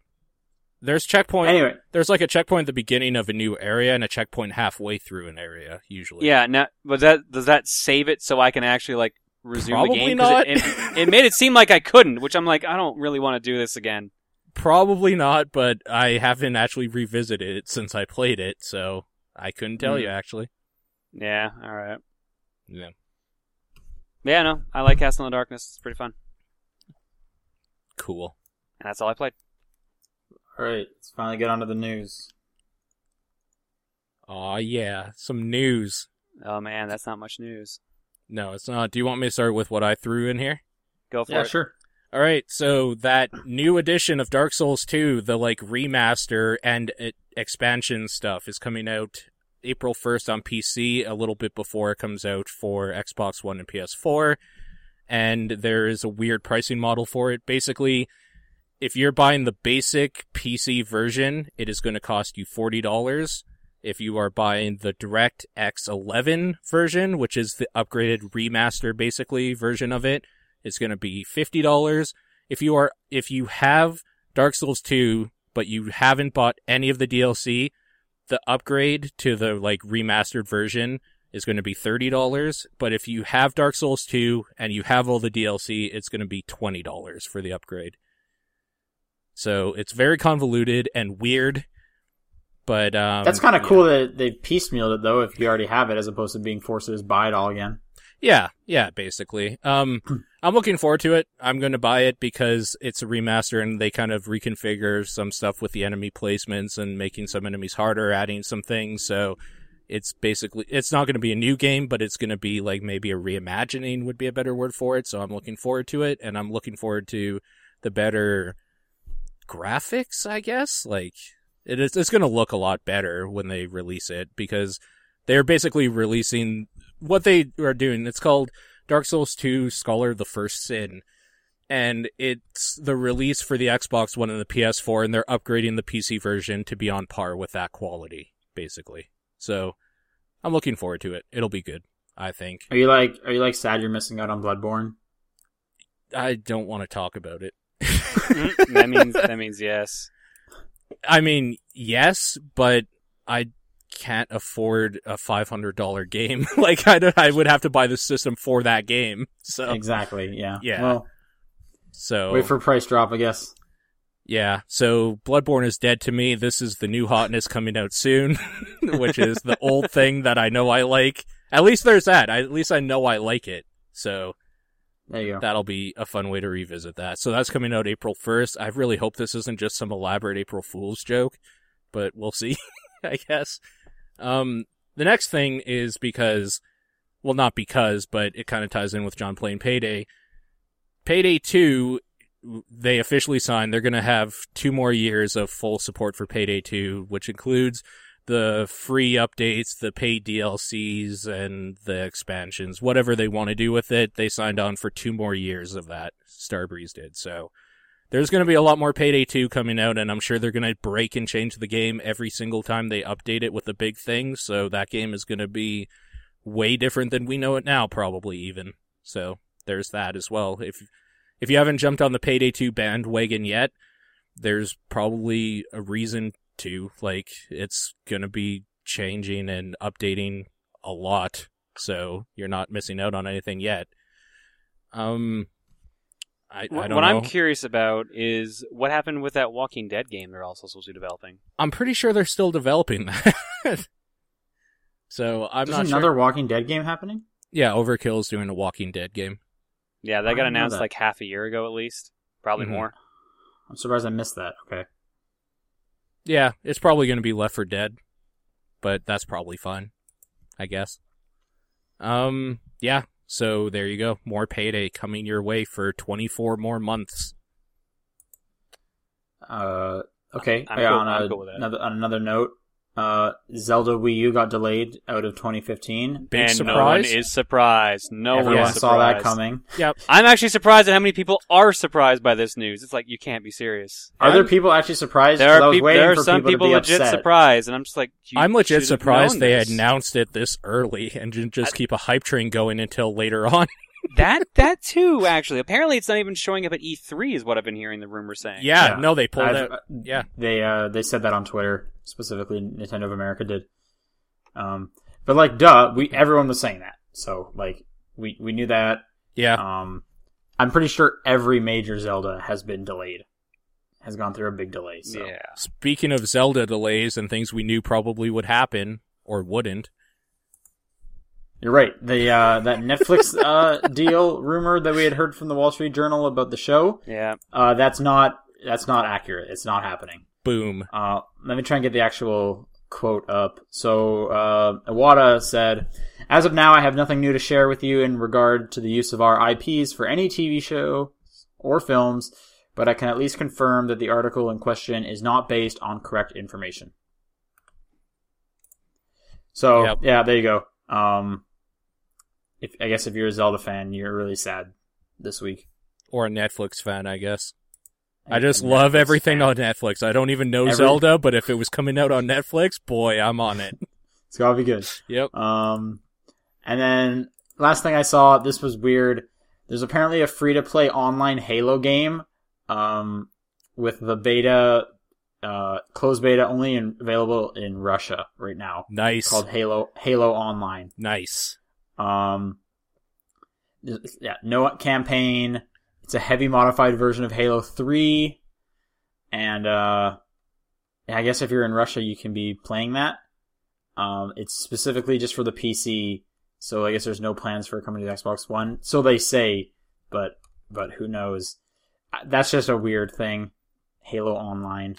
There's checkpoint. Anyway, There's like a checkpoint at the beginning of a new area and a checkpoint halfway through an area. Usually. Yeah. Now, but that does that save it so I can actually like resume Probably the game? 'Cause not. It, it, it made it seem like I couldn't, which I'm like, I don't really want to do this again. Probably not, but I haven't actually revisited it since I played it, so I couldn't tell Hmm. you actually. Yeah. All right. Yeah. Yeah. No, I like Castle in the Darkness. It's pretty fun, Cool. and that's all I played. All right. Let's finally get onto the news. Aw, yeah. Some news. Oh man, that's not much news. No, it's not. Do you want me to start with what I threw in here? Go for Yeah, it. sure. All right, so that new edition of Dark Souls 2, the like remaster and uh, expansion stuff is coming out April 1st on PC, a little bit before it comes out for Xbox One and PS4. And there is a weird pricing model for it. Basically, if you're buying the basic PC version, it is going to cost you $40. If you are buying the Direct X11 version, which is the upgraded remaster basically version of it, it's going to be $50. If you are if you have Dark Souls 2 but you haven't bought any of the DLC, the upgrade to the like remastered version is going to be $30, but if you have Dark Souls 2 and you have all the DLC, it's going to be $20 for the upgrade. So, it's very convoluted and weird, but um That's kind of cool that they piecemealed it though. If you already have it, as opposed to being forced to just buy it all again. Yeah, yeah, basically. Um, <clears throat> I'm looking forward to it. I'm going to buy it because it's a remaster and they kind of reconfigure some stuff with the enemy placements and making some enemies harder, adding some things. So it's basically, it's not going to be a new game, but it's going to be like maybe a reimagining would be a better word for it. So I'm looking forward to it and I'm looking forward to the better graphics, I guess. Like it is, it's going to look a lot better when they release it because they're basically releasing what they are doing. It's called Dark Souls 2 Scholar the First Sin. And it's the release for the Xbox One and the PS4, and they're upgrading the PC version to be on par with that quality, basically. So, I'm looking forward to it. It'll be good, I think. Are you like Are you like sad you're missing out on Bloodborne? I don't want to talk about it. Mhm. that means that means yes. I mean, yes, but I can't afford a $500 game. <laughs> like, I, don't- I would have to buy the system for that game. So, Exactly. Yeah. Yeah. Well, so. wait for price drop, I guess. Yeah, so Bloodborne is dead to me. This is the new hotness coming out soon, <laughs> which is the old <laughs> thing that I know I like. At least there's that. I, at least I know I like it. So There you go. that'll be a fun way to revisit that. So that's coming out April 1st. I really hope this isn't just some elaborate April Fool's joke, but we'll see, <laughs> I guess. Um, the next thing is because, well, not because, but it kind of ties in with John playing Payday. Payday 2 they officially signed they're going to have two more years of full support for Payday 2, which includes the free updates, the paid DLCs, and the expansions. Whatever they want to do with it, they signed on for two more years of that. Starbreeze did. So there's going to be a lot more Payday 2 coming out, and I'm sure they're going to break and change the game every single time they update it with a big thing. So that game is going to be way different than we know it now, probably even. So there's that as well. If if you haven't jumped on the Payday 2 bandwagon yet, there's probably a reason to. Like it's going to be changing and updating a lot, so you're not missing out on anything yet. Um, I, I What don't what know. I'm curious about is what happened with that Walking Dead game they're also supposed to be developing. I'm pretty sure they're still developing that. <laughs> so I'm There's not another sure. Walking Dead game happening. Yeah, Overkill's doing a Walking Dead game. Yeah, that I got announced that. like half a year ago at least. Probably Mhm. more. I'm surprised I missed that. Okay. Yeah, it's probably going to be Left 4 Dead, but that's probably fine, I guess. Um, yeah. So there you go. More payday coming your way for 24 more months. Uh, okay. I'm Yeah, cool- on, I'm a- cool with that. another on another note, uh, Zelda Wii U got delayed out of 2015. Big and surprise. no one is surprised. No Everyone one is saw that coming. Yep. I'm actually surprised at how many people are surprised by this news. It's like you can't be serious. Are there I'm- people actually surprised? There 'Cause I are was peop- there are some people, people to legit upset. surprised, and I'm just like, you I'm legit surprised they this. announced it this early and didn't just keep a hype train going until later on. <laughs> that. That too, actually. Apparently, it's not even showing up at E3, is what I've been hearing the rumor saying. yeah, Yeah. no, they pulled I've- out. uh, Yeah. They uh they said that on Twitter specifically. Nintendo of America did. Um, but like, duh, we everyone was saying that. So like, we we knew that. Yeah. Um, I'm pretty sure every major Zelda has been delayed, has gone through a big delay. So. Yeah. Speaking of Zelda delays and things we knew probably would happen or wouldn't, You're right. The uh, that Netflix <laughs> uh, deal rumor that we had heard from the Wall Street Journal about the show, Yeah. uh, that's not that's not accurate. It's not happening. boom. Uh, let me try and get the actual quote up. So uh, Iwata said, "As of now, I have nothing new to share with you in regard to the use of our IPs for any TV show or films, but I can at least confirm that the article in question is not based on correct information." So Yep. yeah, there you go. Um, if I guess if you're a Zelda fan, you're really sad this week. Or a Netflix fan, I guess. I just love Netflix everything fan. on Netflix. I don't even know Every- Zelda, but if it was coming out on Netflix, boy, I'm on it. <laughs> It's gotta be good. Yep. Um, and then last thing I saw, this was weird. There's apparently a free to play online Halo game, um, with the beta, uh, closed beta only in, available in Russia right now Nice. called Halo, Halo Online. nice. Um, yeah, no campaign. It's a heavy modified version of Halo 3. And, uh, I guess if you're in Russia, you can be playing that. Um, it's specifically just for the PC, so I guess there's no plans for it coming to Xbox One. So they say, but, but who knows? That's just a weird thing. Halo Online.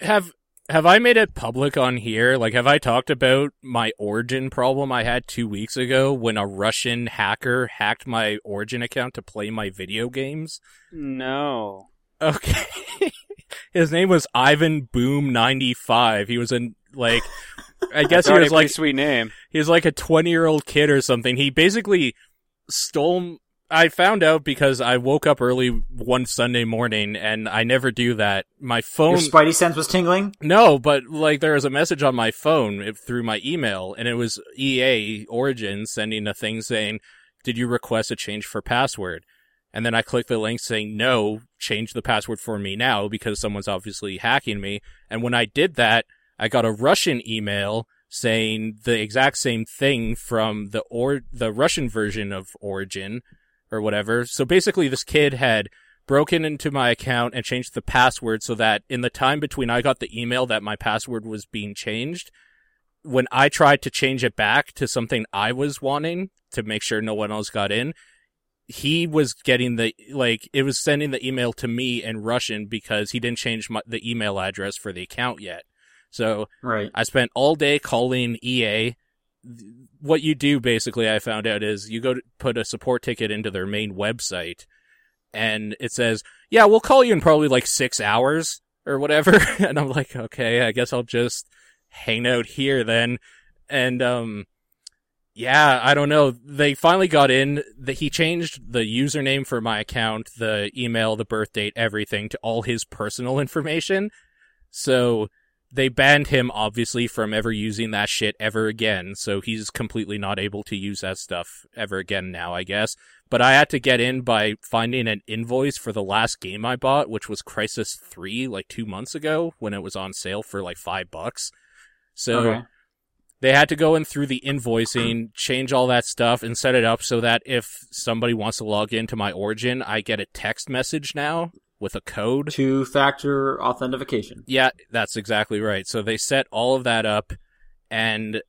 Have have I made it public on here? Like, have I talked about my Origin problem I had two weeks ago when a Russian hacker hacked my Origin account to play my video games? No. Okay. <laughs> His name was Ivan Boom ninety five. He was in like I <laughs> guess he was like sweet name. he was like a 20 year old kid or something. He basically stole. I found out because I woke up early one Sunday morning and I never do that. My phone. Your Spidey sense was tingling? no, but like there was a message on my phone through my email and it was EA Origin sending a thing saying, did you request a change for password? And then I clicked the link saying, no, change the password for me now because someone's obviously hacking me. And when I did that, I got a Russian email saying the exact same thing from the or the Russian version of Origin or whatever. So basically this kid had broken into my account and changed the password so that in the time between I got the email that my password was being changed, when I tried to change it back to something I was wanting to make sure no one else got in, he was getting the like it was sending the email to me in Russian because he didn't change my, the email address for the account yet. So Right. I spent all day calling EA. What you do basically, I found out, is you go to put a support ticket into their main website, and it says, "Yeah, we'll call you in probably like six hours or whatever." <laughs> and I'm like, "Okay, I guess I'll just hang out here then." And um, Yeah, I don't know. They finally got in. The, he changed the username for my account, the email, the birth date, everything to all his personal <laughs> information. So they banned him obviously from ever using that shit ever again. So he's completely not able to use that stuff ever again now, I guess. But I had to get in by finding an invoice for the last game I bought, which was Crysis 3 like 2 months ago when it was on sale for like 5 bucks. So Okay. they had to go in through the invoicing, change all that stuff, and set it up so that if somebody wants to log into my Origin, I get a text message now with a code. Two factor authentication. Yeah, that's exactly right. So they set all of that up, and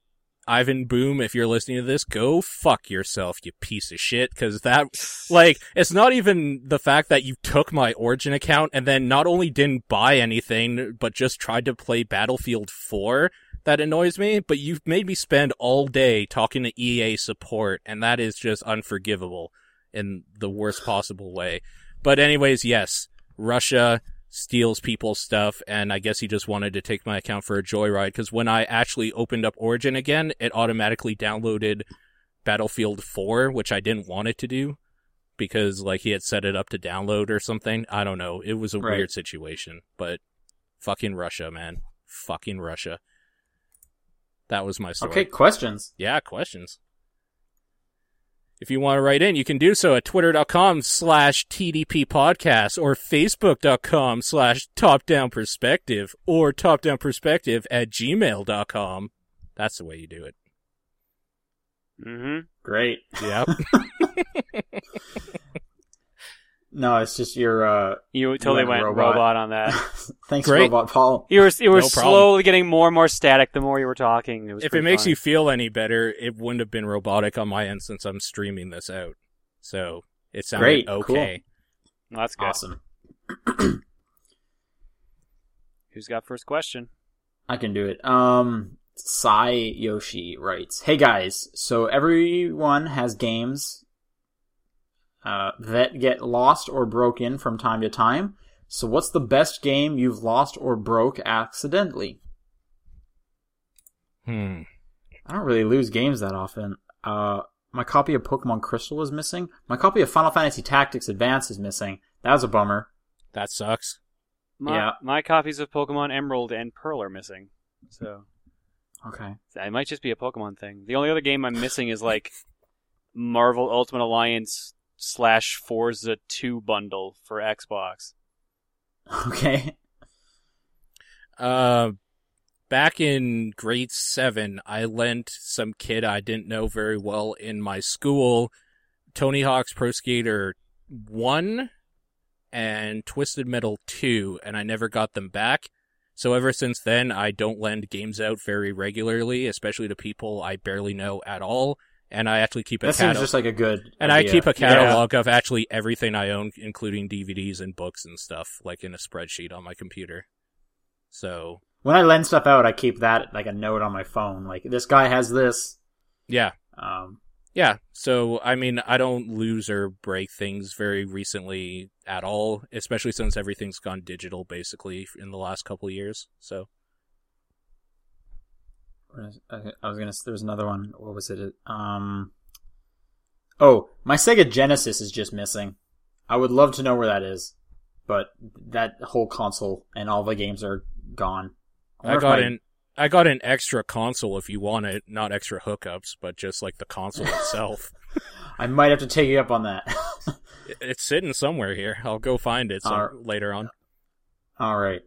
Ivan Boom, if you're listening to this, go fuck yourself, you piece of shit, because that, <laughs> like, it's not even the fact that you took my Origin account and then not only didn't buy anything, but just tried to play Battlefield 4 that annoys me, but you've made me spend all day talking to EA support, and that is just unforgivable in the worst possible way. But anyways, yes, Russia steals people's stuff, and I guess he just wanted to take my account for a joyride, because when I actually opened up Origin again, it automatically downloaded Battlefield 4, which I didn't want it to do, because, like, he had set it up to download or something. I don't know. It was a Right. weird situation, but fucking Russia, man. Fucking Russia. That was my story. Okay, questions. Yeah, questions. If you want to write in, you can do so at twitter.com slash TDP podcast or facebook.com slash top down perspective or top down perspective at gmail.com. That's the way you do it. Mm-hmm. Great. Yep. <laughs> <laughs> No, it's just your uh You totally went went robot. robot. on that. <laughs> thanks Great. robot Paul. You were you were No problem. slowly getting more and more static the more you were talking. It was if it makes funny. you feel any better, it wouldn't have been robotic on my end since I'm streaming this out. So it sounded Great, cool. okay. Well, that's good. Awesome. <clears throat> Who's got first question? I can do it. Um, Sai Yoshi writes, "Hey guys, so everyone has games uh, that get lost or broken from time to time. So what's the best game you've lost or broke accidentally? Hmm. I don't really lose games that often. Uh, my copy of Pokemon Crystal is missing. My copy of Final Fantasy Tactics Advance is missing. That was a bummer. That sucks. My, Yeah. my copies of Pokemon Emerald and Pearl are missing. So Okay. it might just be a Pokemon thing. The only other game I'm missing is like Marvel Ultimate Alliance slash Forza 2 bundle for Xbox. Okay. Uh, back in grade seven, I lent some kid I didn't know very well in my school Tony Hawk's Pro Skater 1 and Twisted Metal 2, and I never got them back. So ever since then, I don't lend games out very regularly, especially to people I barely know at all. And I actually keep a That seems just like a good. And I keep a catalog of actually everything I own, including DVDs and books and stuff, like in a spreadsheet on my computer. So, when I lend stuff out, I keep that like a note on my phone. Like this guy has this. yeah. Um, Yeah. So, I mean, I don't lose or break things very recently at all, especially since everything's gone digital basically in the last couple of years. So, I I was gonna. There was another one. What was it? Um. Oh, my Sega Genesis is just missing. I would love to know where that is, but that whole console and all the games are gone. I if got an I got an extra console if you want it, not extra hookups, but just like the console itself. <laughs> I might have to take you up on that. <laughs> It's sitting somewhere here. I'll go find it some, later on. all right.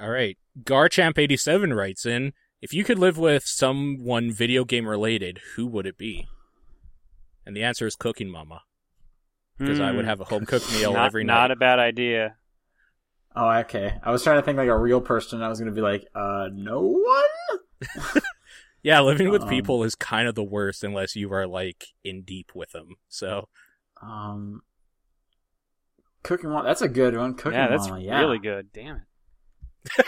All right. Garchamp87 writes in, if you could live with someone video game related, who would it be? And the answer is Cooking Mama, because I would Hmm. have a home cooked <laughs> meal not, every night. Not a bad idea. Oh, okay. I was trying to think like a real person. I was gonna be like, uh, no one. <laughs> yeah, living with Um, people is kind of the worst unless you are like in deep with them. So, Um, cooking mama. That's a good one. Cooking yeah, that's mama. Yeah. really good. Damn it. <laughs>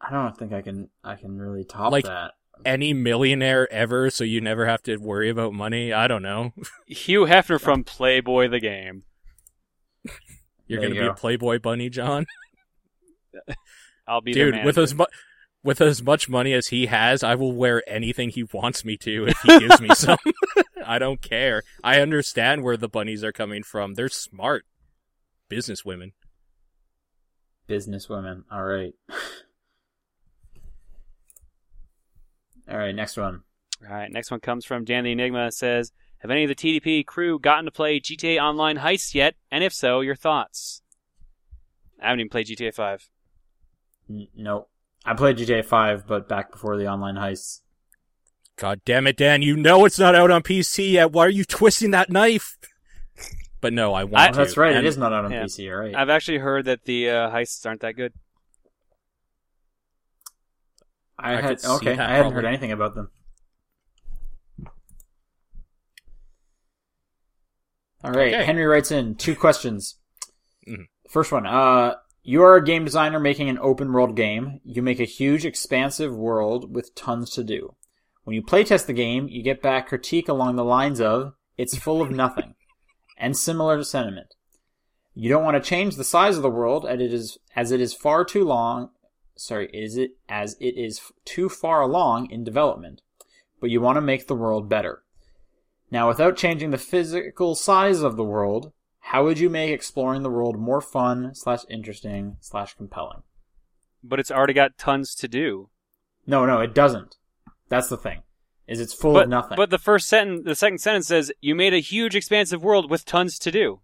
I don't think I can. I can really top Like- that. any millionaire ever, so you never have to worry about money. I don't know. Hugh Hefner from Playboy the Game. You're There gonna you be a. Playboy bunny, John. <laughs> I'll be their Dude, with manager. as much with as much money as he has, I will wear anything he wants me to if he gives me <laughs> some. <laughs> I don't care. I understand where the bunnies are coming from. They're smart business women. Businesswomen. All right. <laughs> All right, next one. All right, next one comes from Dan the Enigma. It says, "Have any of the TDP crew gotten to play GTA Online Heist yet? And if so, your thoughts?" I haven't even played GTA Five. N- nope. I played GTA 5, but back before the online heists. God damn it, Dan! You know it's not out on PC yet. Why are you twisting that knife? But no, I want I- to. that's right. And it is not out on yeah. PC. All right. I've actually heard that the uh, heists aren't that good. I, I had okay. I hadn't heard anything about them. All right. Okay. Henry writes in two questions. Mhm. First one. Uh, you are a game designer making an open world game. You make a huge, expansive world with tons to do. When you playtest the game, you get back critique along the lines of "It's full of nothing," <laughs> and similar sentiment. You don't want to change the size of the world, as it is as it is far too long sorry, is it as it is too far along in development, but you want to make the world better. Now, without changing the physical size of the world, how would you make exploring the world more fun slash interesting slash compelling? But it's already got tons to do. No, no, it doesn't. That's the thing. Is it's full but of nothing. but the first sentence, the second sentence says, "You made a huge, expansive world with tons to do,"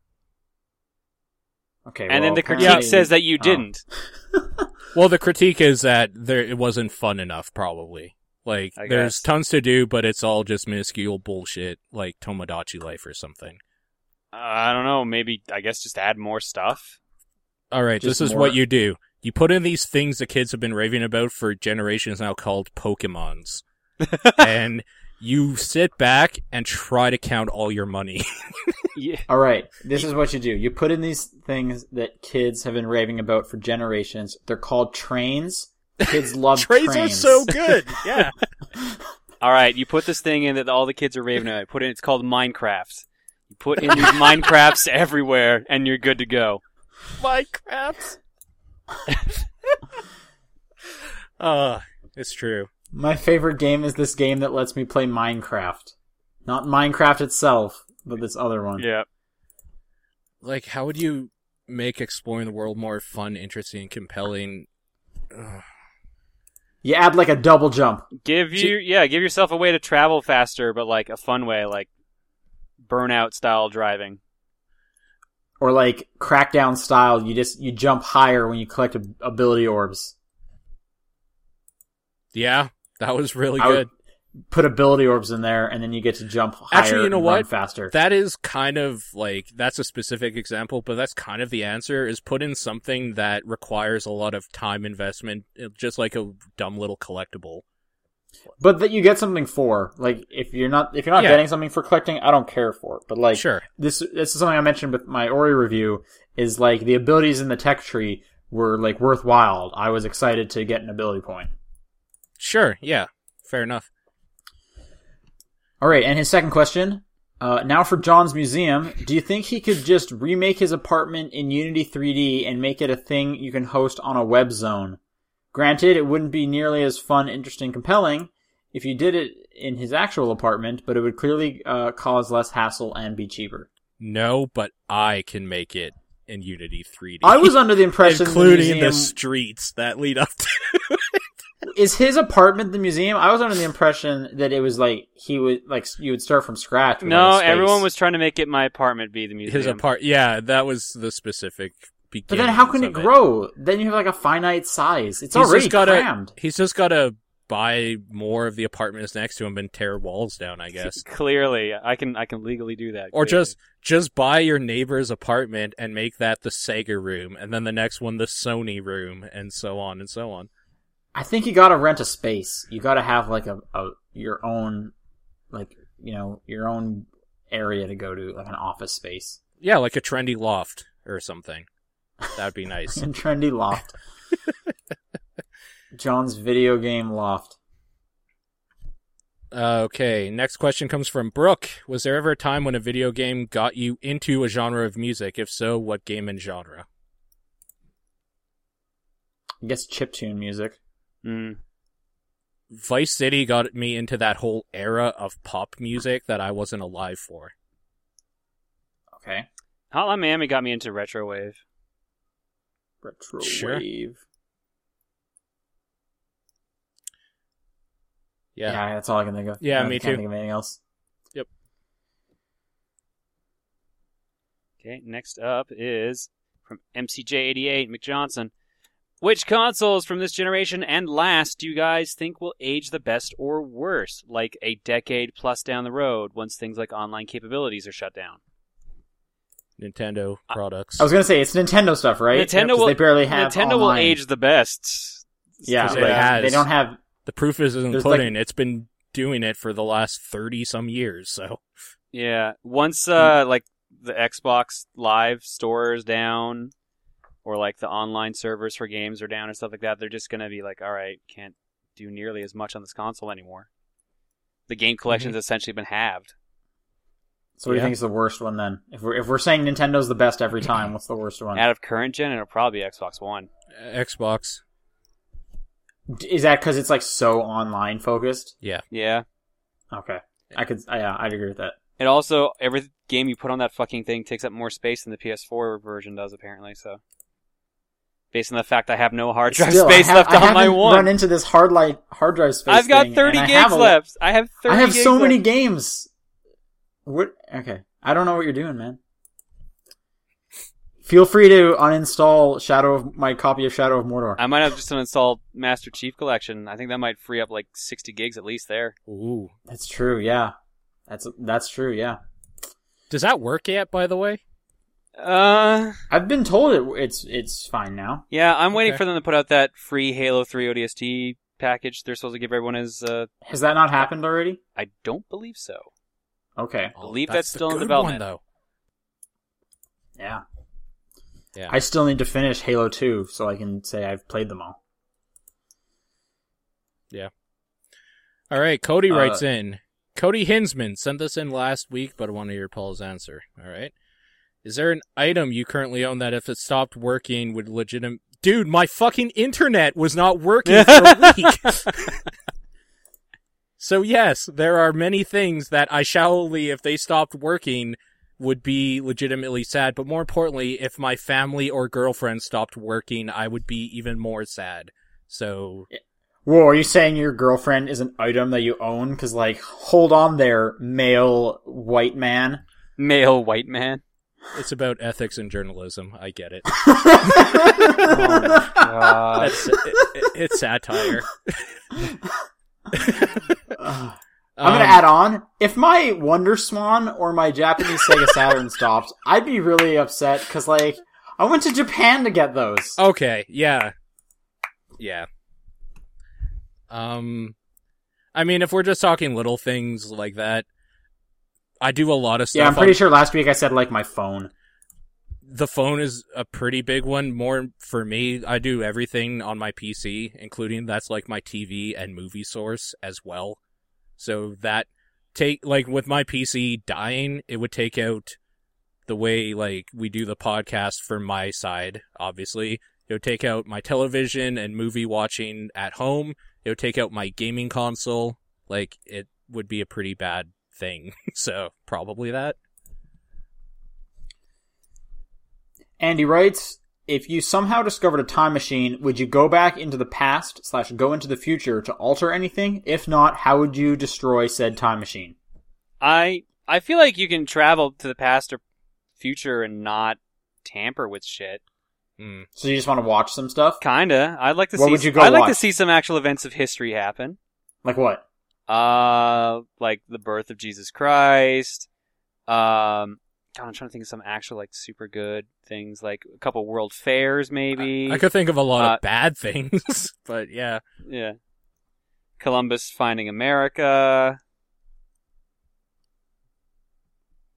okay, and then the critique apparently- says that you Oh. didn't. <laughs> Well, the critique is that there it wasn't fun enough. Probably, like I there's guess. tons to do, but it's all just minuscule bullshit, like Tomodachi Life or something. I don't know. Maybe I guess just add more stuff. All right, Just this is more- what you do. You put in these things the kids have been raving about for generations now called Pokemons. <laughs> and you sit back and try to count all your money. <laughs> Yeah. All right, this is what you do. You put in these things that kids have been raving about for generations. They're called trains. Kids <laughs> love trains. trains. are so good. Yeah. All right, you put this thing in that all the kids are raving about. Put in. It's called Minecraft. You put in these Minecrafts everywhere, and you're good to go. Minecrafts. uh, <laughs> it's true. My favorite game is this game that lets me play Minecraft. Not Minecraft itself, but this other one. Yeah. Like, how would you make exploring the world more fun, interesting, and compelling? Ugh. You add like a double jump. Give you yeah, give yourself a way to travel faster, but like a fun way, like burnout style driving. Or like crackdown style, you just you jump higher when you collect ability orbs. Yeah, that was really I good. Put ability orbs in there, and then you get to jump higher Actually, you know and run what? faster. That is kind of like that's a specific example, but that's kind of the answer. Is put in something that requires a lot of time investment, just like a dumb little collectible. But that you get something for. Like if you're not if you're not Yeah. getting something for collecting, I don't care for it. But like Sure. this this is something I mentioned with my Ori review is like the abilities in the tech tree were like worthwhile. I was excited to get an ability point. Sure, yeah, fair enough. All right, and his second question. Uh, now for John's museum, do you think he could just remake his apartment in Unity 3D and make it a thing you can host on a web zone? Granted, it wouldn't be nearly as fun, interesting, compelling if you did it in his actual apartment, but it would clearly uh, cause less hassle and be cheaper. No, but I can make it in Unity 3D. I was under the impression including the the, streets that lead up to. is his apartment the museum. I was under the impression that it was like he would like you would start from scratch. No, like, a space. everyone was trying to make it my apartment be the museum. His apart, yeah, that was the specific. But then how can it of grow? Then you have like a finite size. It's He's already just gotta. crammed. He's just gotta buy more of the apartments next to him and tear walls down. I guess. <laughs> Clearly, I can I can legally do that. Or clearly. just just buy your neighbor's apartment and make that the Sega room, and then the next one the Sony room, and so on and so on. I think you gotta rent a space. You gotta have like a, a your own, like you know, your own area to go to, like an office space. Yeah, like a trendy loft or something. That'd be nice. In <laughs> trendy loft. John's video game loft. okay, next question comes from Brooke. Was there ever a time when a video game got you into a genre of music? If so, what game and genre? I guess chiptune music. Mm. Vice City got me into that whole era of pop music that I wasn't alive for. Okay. Hotline Miami got me into retro wave. Retro Sure. wave. Yeah. Yeah. that's all I can think of. Yeah, I me can't too. Think of anything else. Yep. Okay, next up is from MCJ88 McJohnson. Which consoles from this generation and last do you guys think will age the best or worst, like a decade plus down the road, once things like online capabilities are shut down? Nintendo products. I was gonna say it's Nintendo stuff, right? Nintendo Yeah, 'cause will They barely have. Nintendo will age the best. Yeah, but it has. they don't have. the proof is in the There's like- pudding. It's been doing it for the last 30 some years, so. Yeah, once uh like the Xbox Live store is down, or like the online servers for games are down and stuff like that, they're just gonna be like, all right, can't do nearly as much on this console anymore. The game collection's essentially been halved. So what do you think is the worst one then? If we're if we're saying Nintendo's the best every time, what's the worst one? Out of current gen, it'll probably be Xbox One. Uh, Xbox. Is that because it's like so online focused? Yeah. Yeah. Okay, I could. Yeah, I'd agree with that. It also every game you put on that fucking thing takes up more space than the PS4 version does apparently. So, based on the fact I have no hard drive Still, space have- left I on my haven't one, run into this hard light hard drive space. I've got thing, 30 games I gigs have a- left. I have 30 I have gigs so left. many games. What? Okay, I don't know what you're doing, man. Feel free to uninstall Shadow of my copy of Shadow of Mordor. I might have just installed Master Chief Collection. I think that might free up like 60 gigs at least there. Ooh. That's true. Yeah, that's that's true. Yeah, Does that work yet, by the way? Uh, I've been told it. It's it's fine now. yeah, I'm waiting Okay. for them to put out that free Halo 3 ODST package they're supposed to give everyone as, uh, Has that not happened already? I don't believe so. Okay. Believe Oh, that's the still in development. One, though. Yeah. Yeah. I still need to finish Halo 2 so I can say I've played them all. Yeah. All right, Cody Uh, writes in. Cody Hinsman sent this in last week, but I want to hear Paul's answer. All right. Is there an item you currently own that if it stopped working would legitimate... Dude, my fucking internet was not working for a <laughs> week. <laughs> so yes, there are many things that I shallowly, if they stopped working, would be legitimately sad. But more importantly, if my family or girlfriend stopped working, I would be even more sad. So Whoa, are you saying your girlfriend is an item that you own? Because, like, hold on there, male white man. Male white man. it's about ethics and journalism. I get it. <laughs> Oh <laughs> That's, it, it- it's satire. <laughs> Ugh. I'm gonna Um, add on. If my WonderSwan or my Japanese Sega Saturn stopped, I'd be really upset because, like, I went to Japan to get those. Okay, yeah. Yeah. Um I mean if we're just talking little things like that, I do a lot of stuff. yeah, I'm pretty on- sure last week I said like my phone. The phone is a pretty big one more for me. I do everything on my PC, including that's like my TV and movie source as well. So that take like with my PC dying, it would take out the way like we do the podcast for my side, obviously. It would take out my television and movie watching at home. It would take out my gaming console. Like it would be a pretty bad thing. <laughs> so probably that. Andy writes, if you somehow discovered a time machine, would you go back into the past slash go into the future to alter anything? If not, how would you destroy said time machine? I I feel like you can travel to the past or future and not tamper with shit. Hmm. So you just want to watch some stuff? Kinda. I'd like to What see. would you go I'd like to see some actual events of history happen. Like what? Uh, like the birth of Jesus Christ. Um, God, I'm trying to think of some actual like super good things, like a couple world fairs, maybe. I could think of a lot Uh, of bad things, <laughs> but yeah. Yeah. Columbus finding America.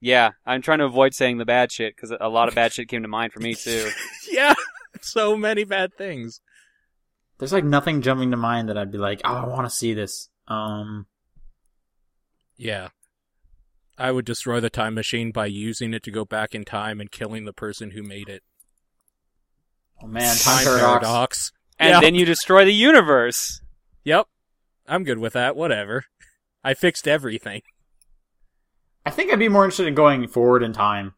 Yeah, I'm trying to avoid saying the bad shit because a lot of bad shit came to mind for me too. <laughs> yeah, <laughs> so many bad things. There's like nothing jumping to mind that I'd be like, oh, I want to see this. Um, Yeah. I would destroy the time machine by using it to go back in time and killing the person who made it. oh man, time, paradox. and Yeah. then you destroy the universe. Yep. I'm good with that. Whatever. I fixed everything. I think I'd be more interested in going forward in time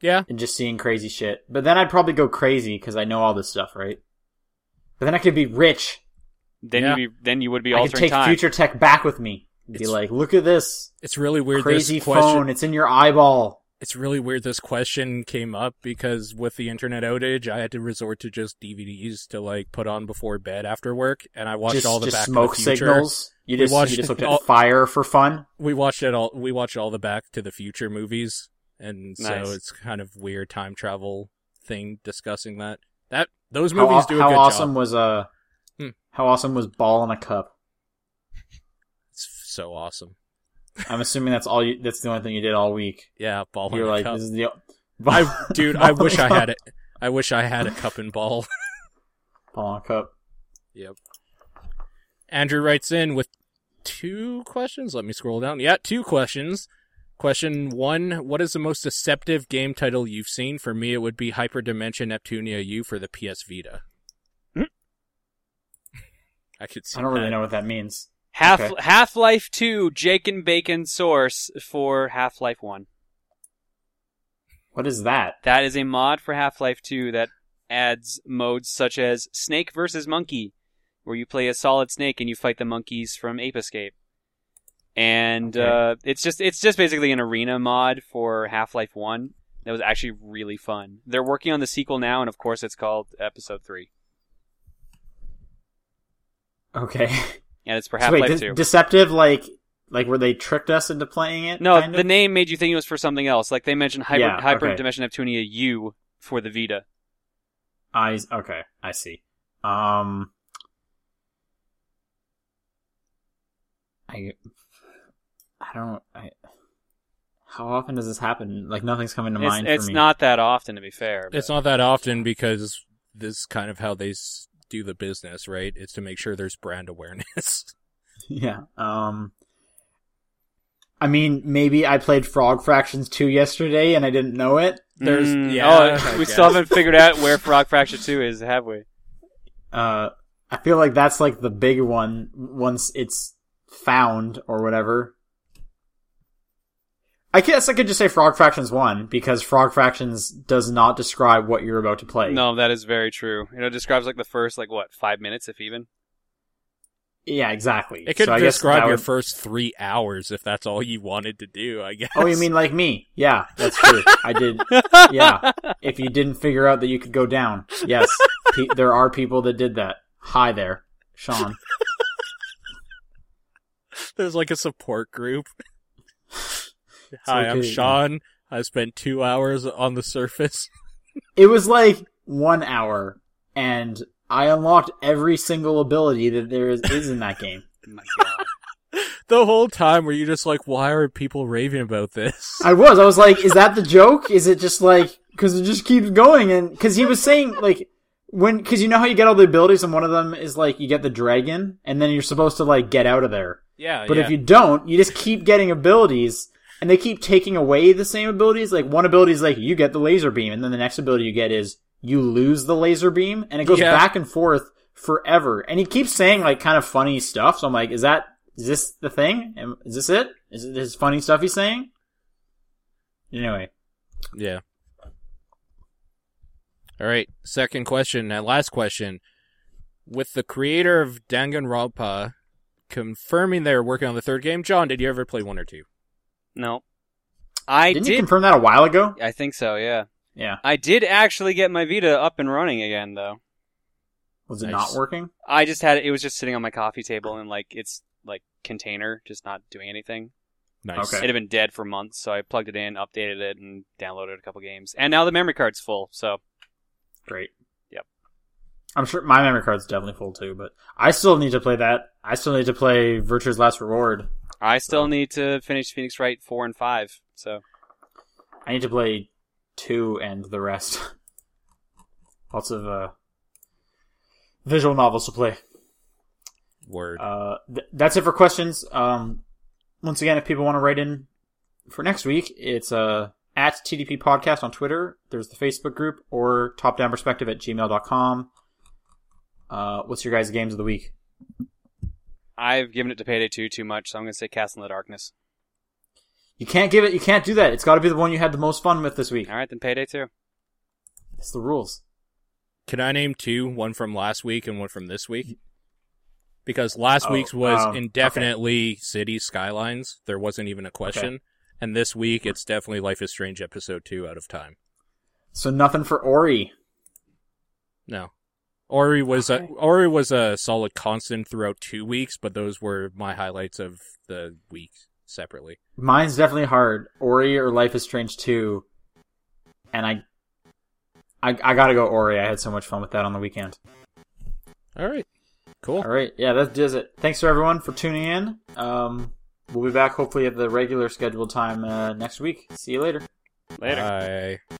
Yeah. and just seeing crazy shit. But then I'd probably go crazy because I know all this stuff, right? But then I could be rich. Then Yeah. you be, then you would be I could take time. future tech back with me. Be It's- like, look at this It's really weird. crazy this question, phone. It's in your eyeball. It's really weird. This question came up because with the internet outage, I had to resort to just DVDs to like put on before bed after work, and I watched just all the just Back smoke to the Future. signals. You We just watched you just looked all- at fire for fun. We watched it all. We watched all the Back to the Future movies, and Nice. so it's kind of weird time travel thing discussing that. That those movies aw- do a how good awesome job. was uh Hmm. how awesome was ball in a cup? So awesome. I'm assuming that's all you. That's the only thing you did all week. Yeah, ball You're like, cup. this is the. I, dude, <laughs> I wish I had it. I wish I had a <laughs> cup and ball. Ball in a cup. Yep. Andrew writes in with two questions. Let me scroll down. Yeah, two questions. Question one What is the most deceptive game title you've seen? For me, it would be Hyperdimension Neptunia U for the PS Vita. Hmm? <laughs> I could see I don't really know what that means. Half Okay. Half Life Two Jake and Bacon source for Half Life One. What is that? That is a mod for Half Life 2 that adds modes such as Snake versus Monkey, where you play a solid snake and you fight the monkeys from Ape Escape. And Okay. uh, it's just it's just basically an arena mod for Half Life 1 that was actually really fun. They're working on the sequel now, and of course it's called Episode 3. Okay. <laughs> And it's for So Half wait, Life de- 2. deceptive like like where they tricked us into playing it? no, the of? name made you think it was for something else. Like they mentioned Hyper, Yeah, Hyper okay. Dimension Neptunia U for the Vita. I okay, I see. Um, I I don't. I how often does this happen? Like nothing's coming to It's, mind it's for me. not that often, to be fair. It's not that often because this is kind of how they s- do the business, right? It's to make sure there's brand awareness. <laughs> yeah. Um. I mean, maybe I played Frog Fractions 2 yesterday and I didn't know it. There's- Mm, yeah, oh, we still haven't figured out where Frog Fractions 2 is, have we? Uh, I feel like that's like the big one once it's found or whatever. I guess I could just say Frog Fractions 1 because Frog Fractions does not describe what you're about to play. No, that is very true. You know, it describes like the first, like, what, five minutes, if even? Yeah, exactly. It could So I guess describe your would- first three hours if that's all you wanted to do, I guess. Oh, you mean like me? Yeah, that's true. I did. <laughs> Yeah. If you didn't figure out that you could go down, yes, pe- there are people that did that. Hi there, Sean. <laughs> There's like a support group. <laughs> Hi, I'm. Sean. I spent two hours on the surface. <laughs> It was like one hour, and I unlocked every single ability that there is, is in that game. <laughs> My god. The whole time were you just like, why are people raving about this? I was. I was like, is that the joke? Is it just like because it just keeps going? And because he was saying like when because you know how you get all the abilities, and one of them is like you get the dragon, and then you're supposed to like get out of there. yeah, But yeah. if you don't, you just keep getting abilities, and they keep taking away the same abilities. Like one ability is like you get the laser beam, and then the next ability you get is you lose the laser beam, and it goes Yeah. back and forth forever. And he keeps saying like kind of funny stuff. So I'm like, is that is this the thing? Is this it? Is it his funny stuff he's saying? Anyway, Yeah. All right. Second question. And last question. With the creator of Danganronpa confirming they're working on the third game, John, did you ever play one or two? No. I didn't you confirm that a while ago? I think so, yeah. Yeah. I did actually get my Vita up and running again, though. Was it Nice. not working? I just had it, it was just sitting on my coffee table and like its like container, just not doing anything. Nice. Okay. It had been dead for months, so I plugged it in, updated it, and downloaded a couple games. And now the memory card's full, so Great. Yep. I'm sure my memory card's definitely full too, but I still need to play that. I still need to play Virtue's Last Reward. I still So- need to finish Phoenix Wright four and five. So I need to play two and the rest. <laughs> Lots of uh, visual novels to play. Word. Uh, th- that's it for questions. Um, once again, if people want to write in for next week, it's uh, at TDP Podcast on Twitter. There's the Facebook group or topdownperspective at gmail.com. Uh, what's your guys' games of the week? I've given it to Payday 2 too much, so I'm going to say Castle in the Darkness. You can't give it. You can't do that. It's got to be the one you had the most fun with this week. All right, then Payday 2. It's the rules. Can I name two? One from last week and one from this week? Because last Oh, week's was um, indefinitely City Skylines. There wasn't even a question. And this week, it's definitely Life is Strange episode two out of time. So nothing for Ori. No. Ori was Okay. a Ori was a solid constant throughout two weeks, but those were my highlights of the week separately. Mine's definitely hard. Ori or Life is Strange 2. And I, I, I gotta go Ori. I had so much fun with that on the weekend. All right, cool. All right, yeah, that does it. Thanks for everyone for tuning in. Um, we'll be back hopefully at the regular scheduled time uh, next week. See you later. Later. Bye.